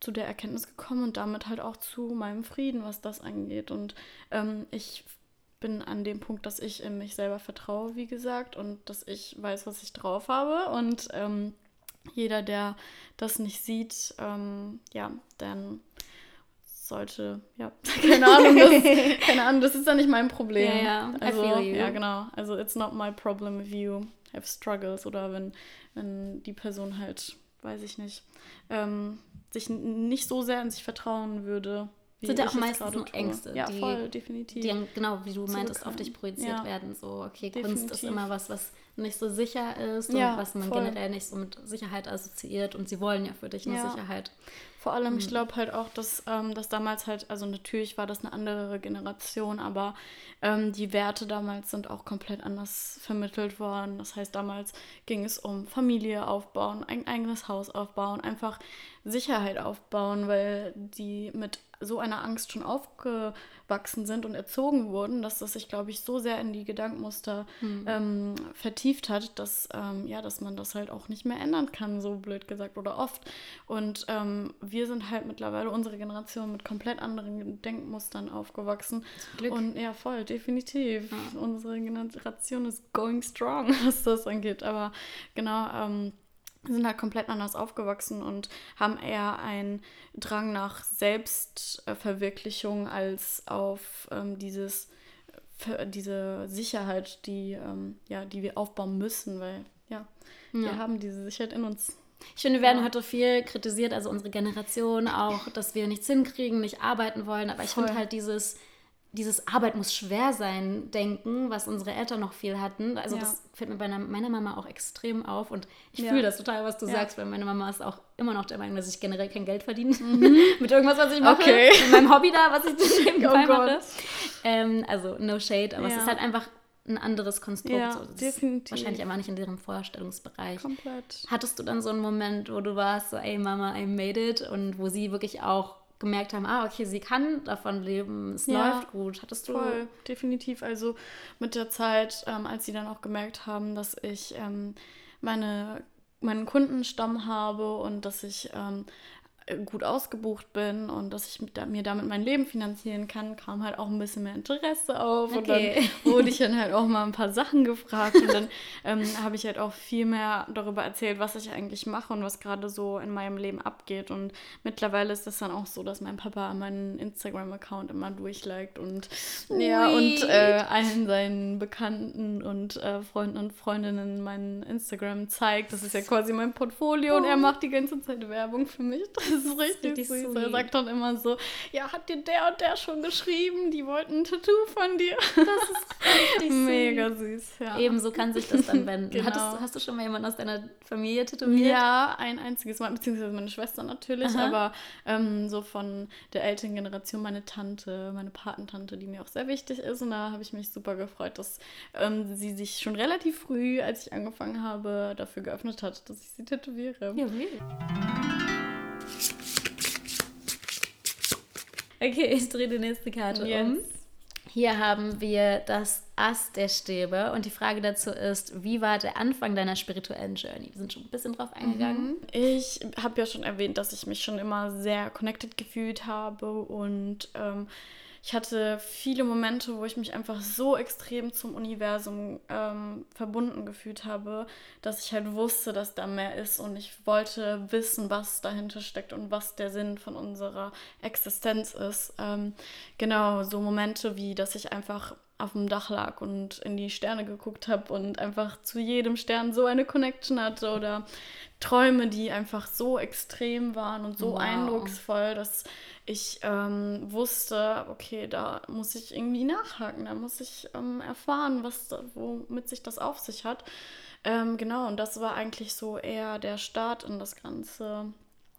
zu der Erkenntnis gekommen und damit halt auch zu meinem Frieden, was das angeht. Und ähm, ich bin an dem Punkt, dass ich in mich selber vertraue, wie gesagt, und dass ich weiß, was ich drauf habe. Und ähm, jeder, der das nicht sieht, ähm, ja, dann sollte, ja, keine Ahnung, das, keine Ahnung, das ist ja nicht mein Problem. Ja, ja, also, ja, genau. Also, it's not my problem if you have struggles oder wenn, wenn die Person halt, weiß ich nicht, ähm, sich nicht so sehr an sich vertrauen würde, Wie sind ja auch meistens nur Ängste. Ja, die, voll, definitiv. Die, genau, wie du meintest, auf dich projiziert ja. werden. So, okay, definitiv. Kunst ist immer was, was nicht so sicher ist ja, und was man voll. generell nicht so mit Sicherheit assoziiert. Und sie wollen ja für dich eine ja. Sicherheit. Vor allem, ich mhm. glaube halt auch, dass ähm, das damals halt, also natürlich war das eine andere Generation, aber ähm, die Werte damals sind auch komplett anders vermittelt worden. Das heißt, damals ging es um Familie aufbauen, ein eigenes Haus aufbauen, einfach Sicherheit aufbauen, weil die mit so einer Angst schon aufgewachsen sind und erzogen wurden, dass das sich, glaube ich, so sehr in die Gedankenmuster hm. ähm, vertieft hat, dass, ähm, ja, dass man das halt auch nicht mehr ändern kann, so blöd gesagt oder oft. Und ähm, wir sind halt mittlerweile, unsere Generation, mit komplett anderen Denkmustern aufgewachsen. Und ja, voll, definitiv. Ja. Unsere Generation ist going strong, was das angeht. Aber genau, ähm, sind halt komplett anders aufgewachsen und haben eher einen Drang nach Selbstverwirklichung als auf ähm, dieses diese Sicherheit, die ähm, ja, die wir aufbauen müssen, weil ja, ja, wir haben diese Sicherheit in uns. Ich finde, wir werden ja. heute viel kritisiert, also unsere Generation auch, dass wir nichts hinkriegen, nicht arbeiten wollen, aber ich finde halt dieses dieses Arbeit muss schwer sein denken, was unsere Eltern noch viel hatten. Also ja. das fällt mir bei meiner Mama auch extrem auf und ich ja. fühle das total, was du ja. sagst, weil meine Mama ist auch immer noch der Meinung, dass ich generell kein Geld verdiene mhm. mit irgendwas, was ich mache, okay. mit meinem Hobby da, was ich nebenbei oh mache. Ähm, also no shade, aber es ist halt einfach ein anderes Konstrukt. Ja, so, definitiv. Wahrscheinlich einfach nicht in deren Vorstellungsbereich. Komplett. Hattest du dann so einen Moment, wo du warst so, ey Mama, I made it und wo sie wirklich auch gemerkt haben, ah, okay, sie kann davon leben, es ja, läuft gut. Hattest du. Voll, definitiv. Also mit der Zeit, ähm, als sie dann auch gemerkt haben, dass ich ähm, meine, meinen Kundenstamm habe und dass ich ähm, gut ausgebucht bin und dass ich mit, mir damit mein Leben finanzieren kann, kam halt auch ein bisschen mehr Interesse auf. Okay. Und dann wurde ich dann halt auch mal ein paar Sachen gefragt. Und dann ähm, habe ich halt auch viel mehr darüber erzählt, was ich eigentlich mache und was gerade so in meinem Leben abgeht. Und mittlerweile ist es dann auch so, dass mein Papa meinen Instagram-Account immer durchliked und ja, und äh, allen seinen Bekannten und äh, Freunden und Freundinnen mein Instagram zeigt. Das ist ja quasi mein Portfolio oh. und er oh. macht die ganze Zeit Werbung für mich. Das ist richtig, richtig süß. Sweet. Er sagt dann immer so, ja, hat dir der und der schon geschrieben, die wollten ein Tattoo von dir. Das ist richtig Mega süß, ja. Ebenso kann sich das dann wenden. genau. Hattest, hast du schon mal jemanden aus deiner Familie tätowiert? Ja, ein einziges Mal, beziehungsweise meine Schwester natürlich, Aha. aber ähm, so von der älteren Generation meine Tante, meine Patentante, die mir auch sehr wichtig ist. Und da habe ich mich super gefreut, dass ähm, sie sich schon relativ früh, als ich angefangen habe, dafür geöffnet hat, dass ich sie tätowiere. Ja, wirklich. Okay, ich drehe die nächste Karte yes. um. Hier haben wir das Ass der Stäbe und die Frage dazu ist, wie war der Anfang deiner spirituellen Journey? Wir sind schon ein bisschen drauf eingegangen. Mhm. Ich habe ja schon erwähnt, dass ich mich schon immer sehr connected gefühlt habe und ähm, ich hatte viele Momente, wo ich mich einfach so extrem zum Universum ähm, verbunden gefühlt habe, dass ich halt wusste, dass da mehr ist und ich wollte wissen, was dahinter steckt und was der Sinn von unserer Existenz ist. Ähm, genau, so Momente wie, dass ich einfach auf dem Dach lag und in die Sterne geguckt habe und einfach zu jedem Stern so eine Connection hatte oder Träume, die einfach so extrem waren und so wow. eindrucksvoll, dass ich ähm, wusste, okay, da muss ich irgendwie nachhaken, da muss ich ähm, erfahren, was womit sich das auf sich hat. Ähm, genau, und das war eigentlich so eher der Start in das Ganze.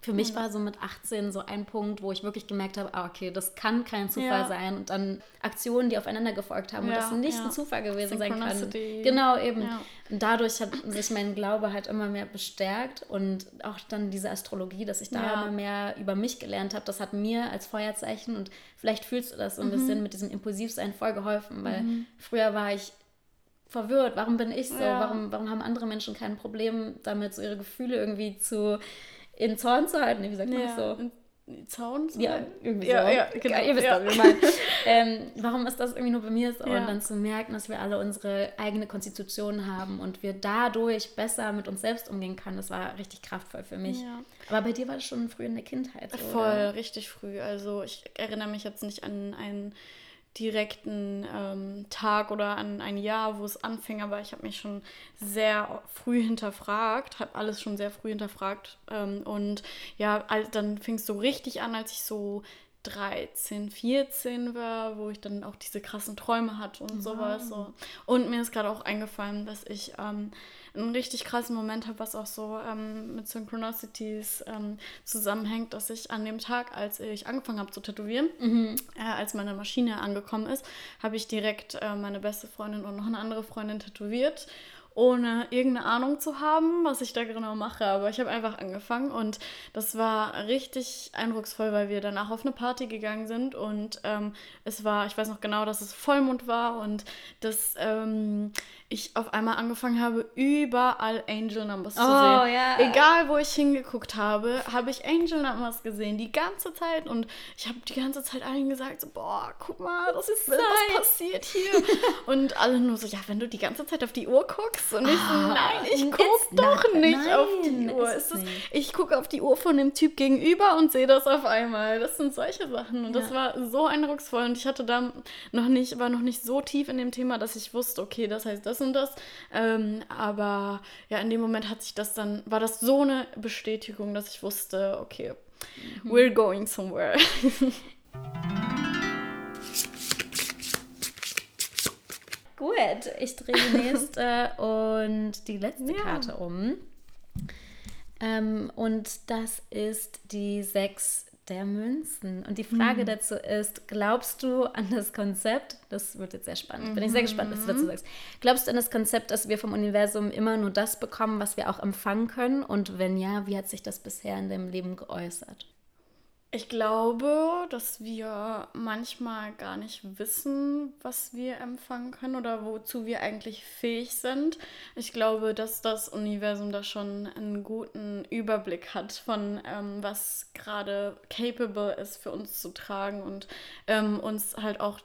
Für mich war so mit 18 so ein Punkt, wo ich wirklich gemerkt habe, ah, okay, das kann kein Zufall ja. sein. Und dann Aktionen, die aufeinander gefolgt haben ja, und das nicht ja. ein Zufall gewesen sein kann. Genau, eben. Und dadurch hat sich mein Glaube halt immer mehr bestärkt und auch dann diese Astrologie, dass ich da immer mehr über mich gelernt habe, das hat mir als Feuerzeichen und vielleicht fühlst du das so ein mhm. bisschen mit diesem Impulsivsein voll geholfen, weil mhm. früher war ich verwirrt, warum bin ich so, warum, warum haben andere Menschen kein Problem damit, so ihre Gefühle irgendwie zu in Zorn zu halten. Wie sagt man ja, das so? Zaun zu Ja, irgendwie ja, so. Ja, genau. Ihr wisst ja. was ich meine. ähm, warum ist das irgendwie nur bei mir so? Ja. Und dann zu merken, dass wir alle unsere eigene Konstitution haben und wir dadurch besser mit uns selbst umgehen können, das war richtig kraftvoll für mich. Ja. Aber bei dir war das schon früh in der Kindheit. So, Voll, oder? richtig früh. Also ich erinnere mich jetzt nicht an einen direkten ähm, Tag oder an ein Jahr, wo es anfing, aber ich habe mich schon sehr früh hinterfragt, habe alles schon sehr früh hinterfragt ähm, und ja, dann fing es so richtig an, als ich so 13, 14 war, wo ich dann auch diese krassen Träume hatte und wow. sowas. So. Und mir ist gerade auch eingefallen, dass ich ähm, einen richtig krassen Moment habe, was auch so ähm, mit Synchronicities ähm, zusammenhängt, dass ich an dem Tag, als ich angefangen habe zu tätowieren, mhm. äh, als meine Maschine angekommen ist, habe ich direkt äh, meine beste Freundin und noch eine andere Freundin tätowiert ohne irgendeine Ahnung zu haben, was ich da genau mache. Aber ich habe einfach angefangen und das war richtig eindrucksvoll, weil wir danach auf eine Party gegangen sind und ähm, es war, ich weiß noch genau, dass es Vollmond war und dass ähm, ich auf einmal angefangen habe, überall Angel Numbers zu oh, sehen. Yeah. Egal, wo ich hingeguckt habe, habe ich Angel Numbers gesehen, die ganze Zeit. Und ich habe die ganze Zeit allen gesagt, so, boah, guck mal, das ist was passiert hier. und alle nur so, ja, wenn du die ganze Zeit auf die Uhr guckst. Und ich so, ah, nein, ich gucke doch not, nicht nein, auf die Uhr. Ist das, ich gucke auf die Uhr von dem Typ gegenüber und sehe das auf einmal. Das sind solche Sachen. Und ja. das war so eindrucksvoll. Und ich hatte da noch nicht, war noch nicht so tief in dem Thema, dass ich wusste, okay, das heißt das und das. Ähm, aber ja, in dem Moment hat sich das dann, war das so eine Bestätigung, dass ich wusste, okay, mhm. we're going somewhere. Gut, ich drehe die nächste und die letzte ja. Karte um. Ähm, und das ist die sechs der Münzen. Und die Frage mhm. dazu ist, glaubst du an das Konzept, das wird jetzt sehr spannend, bin ich sehr gespannt, was du dazu mhm. sagst. Glaubst du an das Konzept, dass wir vom Universum immer nur das bekommen, was wir auch empfangen können? Und wenn ja, wie hat sich das bisher in deinem Leben geäußert? Ich glaube, dass wir manchmal gar nicht wissen, was wir empfangen können oder wozu wir eigentlich fähig sind. Ich glaube, dass das Universum da schon einen guten Überblick hat von, ähm, was gerade capable ist für uns zu tragen und ähm, uns halt auch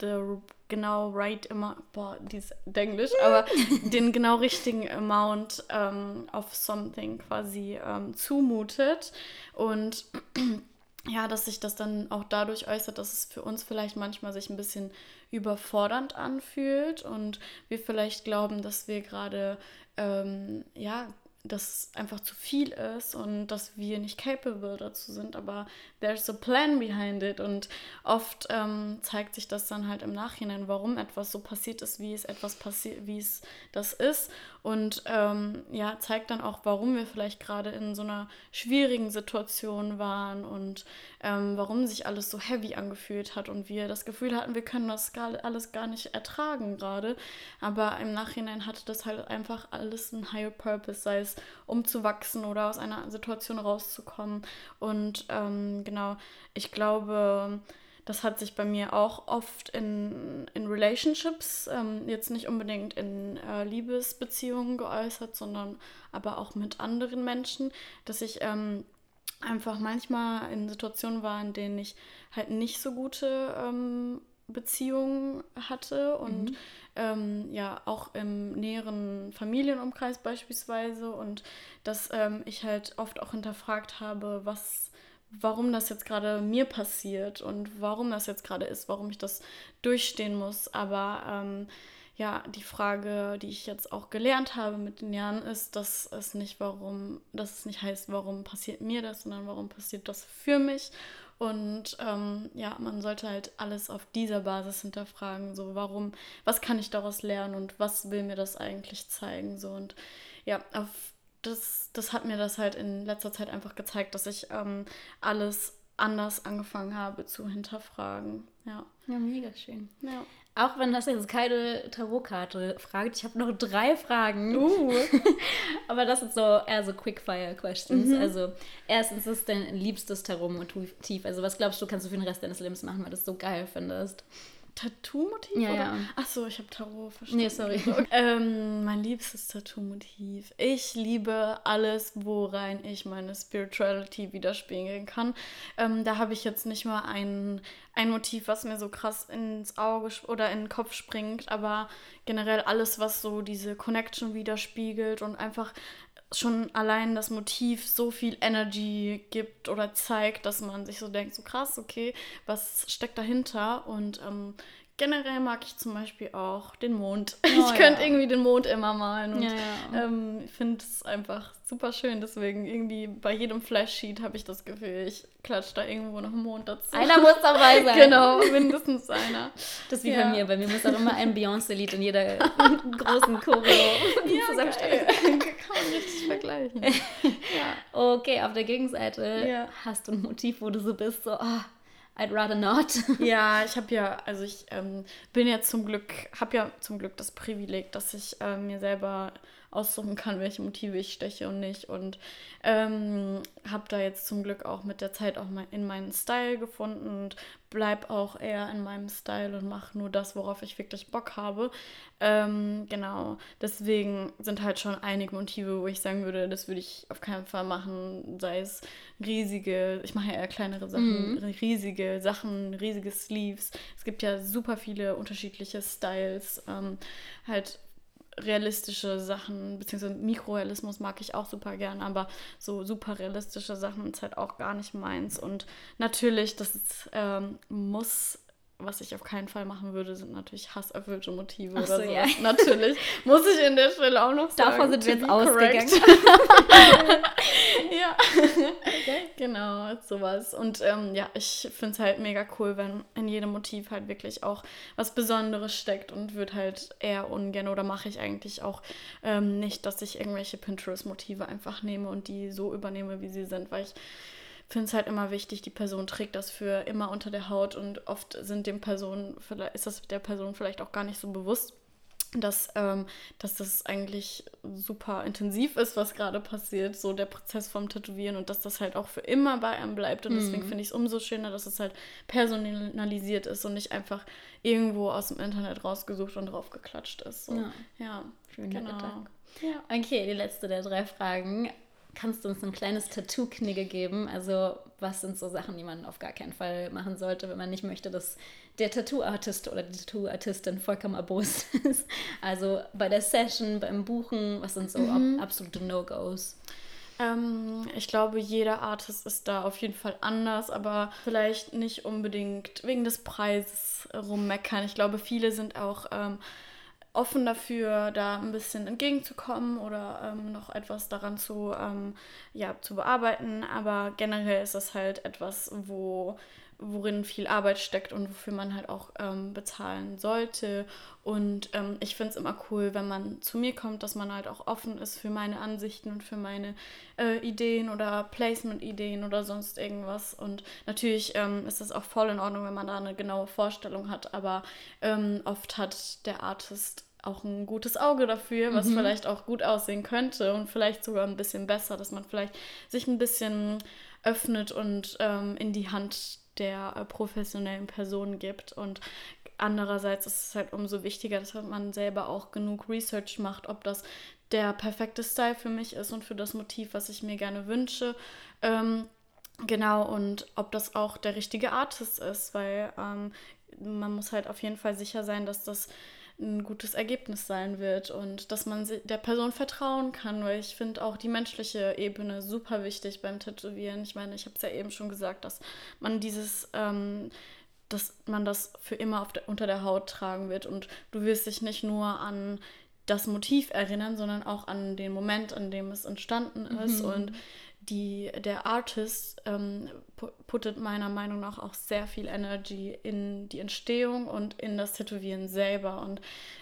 the genau right immer, boah, dieses Englisch, aber den genau richtigen Amount ähm, of something quasi ähm, zumutet und ja, dass sich das dann auch dadurch äußert, dass es für uns vielleicht manchmal sich ein bisschen überfordernd anfühlt und wir vielleicht glauben, dass wir gerade ähm, ja dass es einfach zu viel ist und dass wir nicht capable dazu sind, aber there's a plan behind it. Und oft ähm, zeigt sich das dann halt im Nachhinein, warum etwas so passiert ist, wie es etwas passiert, wie es das ist. Und ähm, ja, zeigt dann auch, warum wir vielleicht gerade in so einer schwierigen Situation waren und ähm, warum sich alles so heavy angefühlt hat und wir das Gefühl hatten, wir können das gar, alles gar nicht ertragen gerade, aber im Nachhinein hatte das halt einfach alles einen higher purpose, sei es um zu wachsen oder aus einer Situation rauszukommen. Und ähm, genau, ich glaube, das hat sich bei mir auch oft in, in Relationships, ähm, jetzt nicht unbedingt in äh, Liebesbeziehungen geäußert, sondern aber auch mit anderen Menschen, dass ich ähm, einfach manchmal in Situationen war, in denen ich halt nicht so gute ähm, Beziehungen hatte und mhm ähm, ja auch im näheren Familienumkreis beispielsweise und dass ähm, ich halt oft auch hinterfragt habe, was warum das jetzt gerade mir passiert und warum das jetzt gerade ist, warum ich das durchstehen muss. Aber ähm, ja, die Frage, die ich jetzt auch gelernt habe mit den Jahren, ist, dass es nicht warum, dass es nicht heißt, warum passiert mir das, sondern warum passiert das für mich und ähm, ja, man sollte halt alles auf dieser Basis hinterfragen. So, warum, was kann ich daraus lernen und was will mir das eigentlich zeigen? So, und ja, auf das, das hat mir das halt in letzter Zeit einfach gezeigt, dass ich ähm, alles anders angefangen habe zu hinterfragen. Ja, ja mega schön. Ja. Auch wenn das jetzt keine Tarotkarte fragt, ich habe noch drei Fragen. Uh. Aber das sind so eher so Quickfire-Questions. Mhm. Also, erstens ist dein liebstes Tarot-Motiv. Also, was glaubst du, kannst du für den Rest deines Lebens machen, weil du es so geil findest? Tattoo-Motiv? Ja, ja. Achso, ich habe Tarot verstanden. Nee, sorry. ähm, mein liebstes Tattoo-Motiv. Ich liebe alles, worein ich meine Spirituality widerspiegeln kann. Ähm, da habe ich jetzt nicht mal ein, ein Motiv, was mir so krass ins Auge oder in den Kopf springt, aber generell alles, was so diese Connection widerspiegelt und einfach schon allein das Motiv so viel Energy gibt oder zeigt, dass man sich so denkt, so krass, okay, was steckt dahinter? Und ähm, generell mag ich zum Beispiel auch den Mond. Oh, ich könnte irgendwie den Mond immer malen und ja, ja. ähm, finde es einfach super schön. Deswegen irgendwie bei jedem Flash-Sheet habe ich das Gefühl, ich klatsche da irgendwo noch einen Mond dazu. Einer muss dabei sein. genau, mindestens einer. Das ist wie ja. bei mir. Bei mir muss auch immer ein Beyoncé-Lied in jeder großen Choreo ja, zusammenstellen. Kann man richtig vergleichen. ja. Okay, auf der Gegenseite hast du ein Motiv, wo du so bist, so, oh, I'd rather not. ja, ich habe ja, also ich ähm, bin ja zum Glück, habe ja zum Glück das Privileg, dass ich äh, mir selber aussuchen kann, welche Motive ich steche und nicht. Und ähm, habe da jetzt zum Glück auch mit der Zeit auch mal in meinen Style gefunden und bleib auch eher in meinem Style und mache nur das, worauf ich wirklich Bock habe. Ähm, genau, deswegen sind halt schon einige Motive, wo ich sagen würde, das würde ich auf keinen Fall machen, sei es riesige, ich mache ja eher kleinere Sachen, mhm. riesige Sachen, riesige Sleeves. Es gibt ja super viele unterschiedliche Styles, ähm, halt realistische Sachen, beziehungsweise Mikrorealismus mag ich auch super gern, aber so super realistische Sachen ist halt auch gar nicht meins. Und natürlich, das ist, ähm, muss was ich auf keinen Fall machen würde, sind natürlich hasserfüllte Motive Ach oder so. Ja. Natürlich. Muss ich in der Stelle auch noch sagen. Davor sind wir jetzt ausgegangen. Genau, sowas. Und ähm, ja, ich finde es halt mega cool, wenn in jedem Motiv halt wirklich auch was Besonderes steckt und würde halt eher ungern oder mache ich eigentlich auch ähm, nicht, dass ich irgendwelche Pinterest-Motive einfach nehme und die so übernehme, wie sie sind, weil ich finde es halt immer wichtig, die Person trägt das für immer unter der Haut und oft sind dem Personen, ist das der Person vielleicht auch gar nicht so bewusst, dass, ähm, dass das eigentlich super intensiv ist, was gerade passiert, so der Prozess vom Tätowieren und dass das halt auch für immer bei einem bleibt. Und mhm. deswegen finde ich es umso schöner, dass es halt personalisiert ist und nicht einfach irgendwo aus dem Internet rausgesucht und draufgeklatscht ist. So. Ja. ja, schöner genau. Gedanke. Ja. Okay, die letzte der drei Fragen. Kannst du uns ein kleines Tattoo-Knigge geben? Also, was sind so Sachen, die man auf gar keinen Fall machen sollte, wenn man nicht möchte, dass der Tattoo-Artist oder die Tattoo-Artistin vollkommen erbost ist? Also bei der Session, beim Buchen, was sind so mhm. absolute No-Gos? Ähm, ich glaube, jeder Artist ist da auf jeden Fall anders, aber vielleicht nicht unbedingt wegen des Preises rummeckern. Ich glaube, viele sind auch. Ähm, offen dafür, da ein bisschen entgegenzukommen oder ähm, noch etwas daran zu, ähm, ja, zu bearbeiten. Aber generell ist das halt etwas, wo worin viel Arbeit steckt und wofür man halt auch ähm, bezahlen sollte. Und ähm, ich finde es immer cool, wenn man zu mir kommt, dass man halt auch offen ist für meine Ansichten und für meine äh, Ideen oder Placement-Ideen oder sonst irgendwas. Und natürlich ähm, ist das auch voll in Ordnung, wenn man da eine genaue Vorstellung hat, aber ähm, oft hat der Artist auch ein gutes Auge dafür, was mhm. vielleicht auch gut aussehen könnte und vielleicht sogar ein bisschen besser, dass man vielleicht sich ein bisschen öffnet und ähm, in die Hand der äh, professionellen Person gibt. Und andererseits ist es halt umso wichtiger, dass man selber auch genug Research macht, ob das der perfekte Style für mich ist und für das Motiv, was ich mir gerne wünsche. Ähm, genau, und ob das auch der richtige Artist ist, weil ähm, man muss halt auf jeden Fall sicher sein, dass das ein gutes Ergebnis sein wird und dass man der Person vertrauen kann, weil ich finde auch die menschliche Ebene super wichtig beim Tätowieren. Ich meine, ich habe es ja eben schon gesagt, dass man dieses, ähm, dass man das für immer der, unter der Haut tragen wird und du wirst dich nicht nur an das Motiv erinnern, sondern auch an den Moment, an dem es entstanden ist mhm. und die, der Artist ähm, puttet meiner Meinung nach auch sehr viel Energy in die Entstehung und in das Tätowieren selber. Und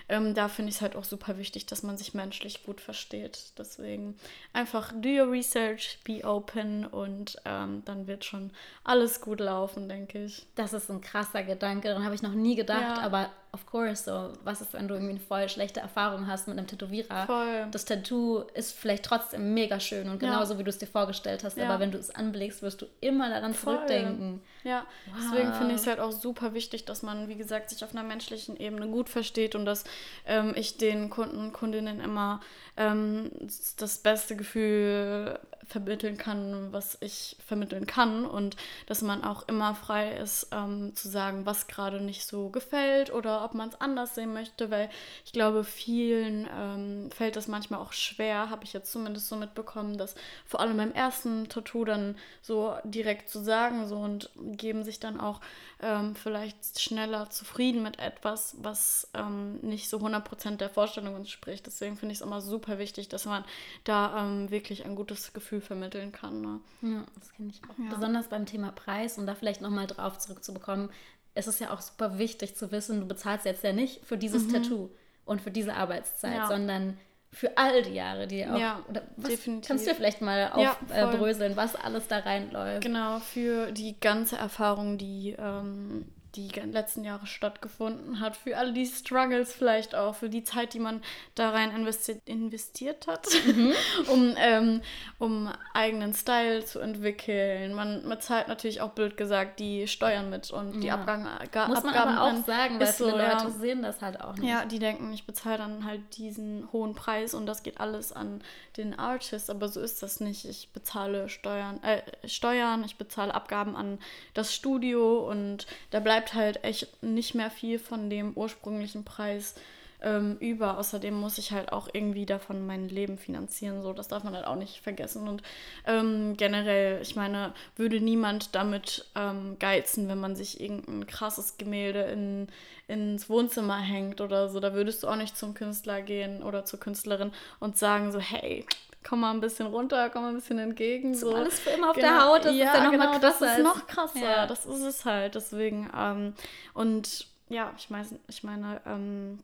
ähm, da finde ich es halt auch super wichtig, dass man sich menschlich gut versteht. Deswegen einfach do your research, be open und ähm, dann wird schon alles gut laufen, denke ich. Das ist ein krasser Gedanke, daran habe ich noch nie gedacht, ja. aber of course, so, was ist, wenn du irgendwie eine voll schlechte Erfahrung hast mit einem Tätowierer? Voll. Das Tattoo ist vielleicht trotzdem mega schön und genauso ja. wie du es dir vorgestellt hast, ja. aber wenn du es anblickst, wirst du immer daran voll. zurückdenken. Ja, wow. deswegen finde ich es halt auch super wichtig, dass man, wie gesagt, sich auf einer menschlichen Ebene gut versteht und dass ähm, ich den Kunden und Kundinnen immer ähm, das beste Gefühl vermitteln kann, was ich vermitteln kann und dass man auch immer frei ist ähm, zu sagen, was gerade nicht so gefällt oder ob man es anders sehen möchte, weil ich glaube, vielen ähm, fällt das manchmal auch schwer, habe ich jetzt zumindest so mitbekommen, dass vor allem beim ersten Tattoo dann so direkt zu sagen so und geben sich dann auch ähm, vielleicht schneller zufrieden mit etwas, was ähm, nicht so 100% der Vorstellung entspricht. Deswegen finde ich es immer super wichtig, dass man da ähm, wirklich ein gutes Gefühl vermitteln kann. Ne? Ja, das kenne ich auch. Ja. Besonders beim Thema Preis, um da vielleicht nochmal drauf zurückzubekommen. Es ist ja auch super wichtig zu wissen, du bezahlst jetzt ja nicht für dieses mhm. Tattoo und für diese Arbeitszeit, ja. sondern für all die Jahre, die auch. Ja, was, definitiv. Kannst du vielleicht mal aufbröseln, ja, was alles da reinläuft? Genau, für die ganze Erfahrung, die ähm, die letzten Jahre stattgefunden hat, für all die Struggles vielleicht auch, für die Zeit, die man da rein investi investiert hat, mhm. um, ähm, um eigenen Style zu entwickeln. Man, man zahlt natürlich auch blöd gesagt die Steuern mit und die ja. Abgang, Ga Muss man Abgaben aber auch sagen, weil viele so, Leute ja. sehen das halt auch nicht. Ja, die denken, ich bezahle dann halt diesen hohen Preis und das geht alles an den Artist, aber so ist das nicht. Ich bezahle Steuern, äh, Steuern, ich bezahle Abgaben an das Studio und da bleibt bleibt halt echt nicht mehr viel von dem ursprünglichen Preis ähm, über. Außerdem muss ich halt auch irgendwie davon mein Leben finanzieren. So, das darf man halt auch nicht vergessen. Und ähm, generell, ich meine, würde niemand damit ähm, geizen, wenn man sich irgendein krasses Gemälde in, ins Wohnzimmer hängt oder so. Da würdest du auch nicht zum Künstler gehen oder zur Künstlerin und sagen so, hey, komm mal ein bisschen runter, komm mal ein bisschen entgegen. So. Alles für immer auf genau. der Haut, das ja, ist ja noch genau, mal krasser. Das ist noch krasser, ja. das ist es halt. Deswegen, ähm, und ja, ich, mein, ich meine, ähm,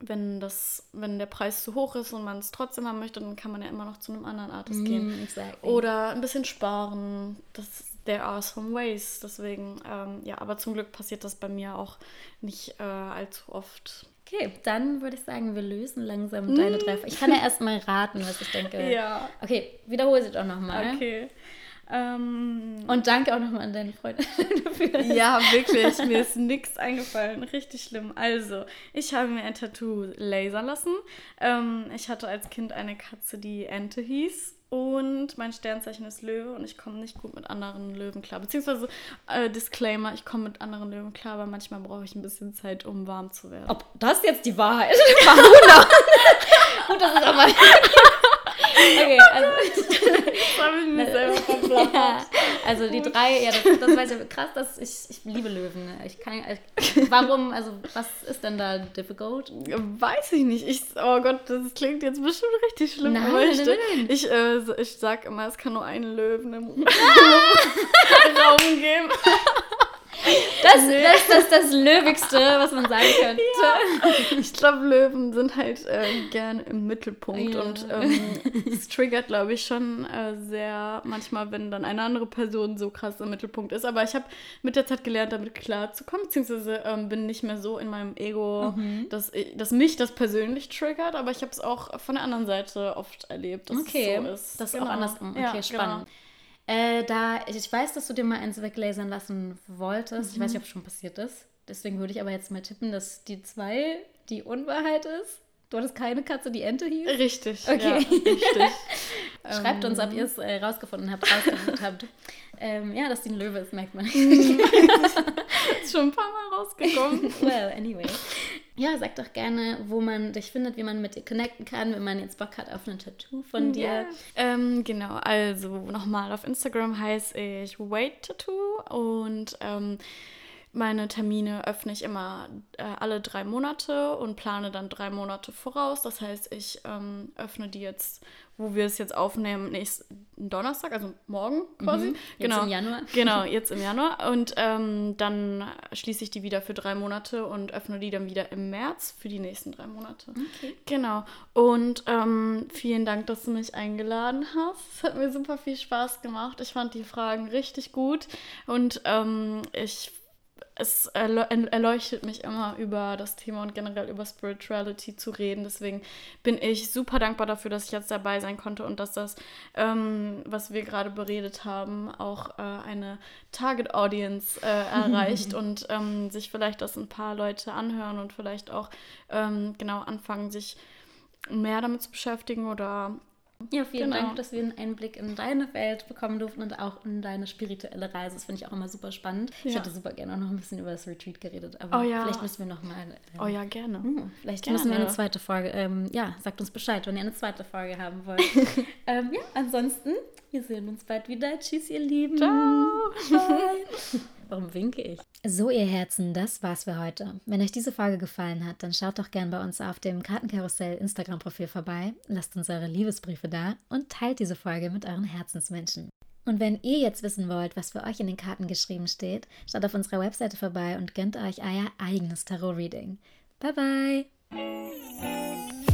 wenn das, wenn der Preis zu hoch ist und man es trotzdem haben möchte, dann kann man ja immer noch zu einem anderen Artist mm, gehen. Exactly. Oder ein bisschen sparen. Das there are some ways. Deswegen, ähm, ja, aber zum Glück passiert das bei mir auch nicht äh, allzu oft. Okay, dann würde ich sagen, wir lösen langsam deine drei Fragen. Ich kann ja erstmal raten, was ich denke. Ja. Okay, wiederhole sie doch nochmal. Okay. Ähm, und danke auch nochmal an deine Freundin dafür. Ja, wirklich. Mir ist nichts eingefallen. Richtig schlimm. Also, ich habe mir ein Tattoo lasern lassen. Ähm, ich hatte als Kind eine Katze, die Ente hieß. Und mein Sternzeichen ist Löwe und ich komme nicht gut mit anderen Löwen klar. Beziehungsweise, äh, Disclaimer, ich komme mit anderen Löwen klar, aber manchmal brauche ich ein bisschen Zeit, um warm zu werden. Ob das jetzt die Wahrheit ist? gut, das ist aber... okay, also... das habe ich mir selber verplappert. Ja, also die drei, ja, das, das weiß ich krass, dass ich, ich liebe Löwen. Ne? Ich kann, ich, warum, also was ist denn da difficult? Weiß ich nicht. Ich, oh Gott, das klingt jetzt bestimmt richtig schlimm. Nein, nein, nein, nein. Ich, äh, ich sag immer, es kann nur einen Löwen im Raum geben. Das, das, das ist das Löwigste, was man sagen könnte. Ja. Ich glaube, Löwen sind halt äh, gern im Mittelpunkt ja. und ähm, es triggert, glaube ich, schon äh, sehr manchmal, wenn dann eine andere Person so krass im Mittelpunkt ist. Aber ich habe mit der Zeit gelernt, damit klarzukommen, beziehungsweise ähm, bin nicht mehr so in meinem Ego, mhm. dass, dass mich das persönlich triggert, aber ich habe es auch von der anderen Seite oft erlebt, dass okay. es so ist. Das ist genau. auch andersrum. Okay, ja, spannend. Genau. Äh, da, ich weiß, dass du dir mal eins weglasern lassen wolltest. Mhm. Ich weiß nicht, ob es schon passiert ist. Deswegen würde ich aber jetzt mal tippen, dass die zwei die Unwahrheit ist. Du hattest keine Katze, die Ente hieß? Richtig. Okay. Ja, richtig. Schreibt uns, ob ähm. ihr es äh, rausgefunden habt, rausgefunden habt. Ähm, ja, dass die ein Löwe ist, merkt man. ist schon ein paar Mal rausgekommen. well, anyway. Ja, sag doch gerne, wo man dich findet, wie man mit dir connecten kann, wenn man jetzt Bock hat auf ein Tattoo von dir. Yeah. Ähm, genau, also nochmal auf Instagram heiße ich Wait Tattoo und ähm, meine Termine öffne ich immer äh, alle drei Monate und plane dann drei Monate voraus. Das heißt, ich ähm, öffne die jetzt, wo wir es jetzt aufnehmen, nächsten Donnerstag, also morgen quasi. Mhm, jetzt genau. im Januar. Genau, jetzt im Januar. Und ähm, dann schließe ich die wieder für drei Monate und öffne die dann wieder im März für die nächsten drei Monate. Okay. Genau. Und ähm, vielen Dank, dass du mich eingeladen hast. Es hat mir super viel Spaß gemacht. Ich fand die Fragen richtig gut und ähm, ich es erleuchtet mich immer über das Thema und generell über Spirituality zu reden. Deswegen bin ich super dankbar dafür, dass ich jetzt dabei sein konnte und dass das, ähm, was wir gerade beredet haben, auch äh, eine Target Audience äh, erreicht und ähm, sich vielleicht das ein paar Leute anhören und vielleicht auch ähm, genau anfangen, sich mehr damit zu beschäftigen oder ja, vielen genau. Dank, dass wir einen Einblick in deine Welt bekommen durften und auch in deine spirituelle Reise. Das finde ich auch immer super spannend. Ja. Ich hätte super gerne auch noch ein bisschen über das Retreat geredet, aber oh, ja. vielleicht müssen wir noch mal. Ähm, oh ja, gerne. Hm, vielleicht gerne. müssen wir eine zweite Folge. Ähm, ja, sagt uns Bescheid, wenn ihr eine zweite Folge haben wollt. ähm, ja, ansonsten, wir sehen uns bald wieder. Tschüss, ihr Lieben. Ciao. Warum winke ich? So, ihr Herzen, das war's für heute. Wenn euch diese Folge gefallen hat, dann schaut doch gern bei uns auf dem Kartenkarussell Instagram-Profil vorbei, lasst uns eure Liebesbriefe da und teilt diese Folge mit euren Herzensmenschen. Und wenn ihr jetzt wissen wollt, was für euch in den Karten geschrieben steht, schaut auf unserer Webseite vorbei und gönnt euch euer eigenes Tarot-Reading. Bye bye!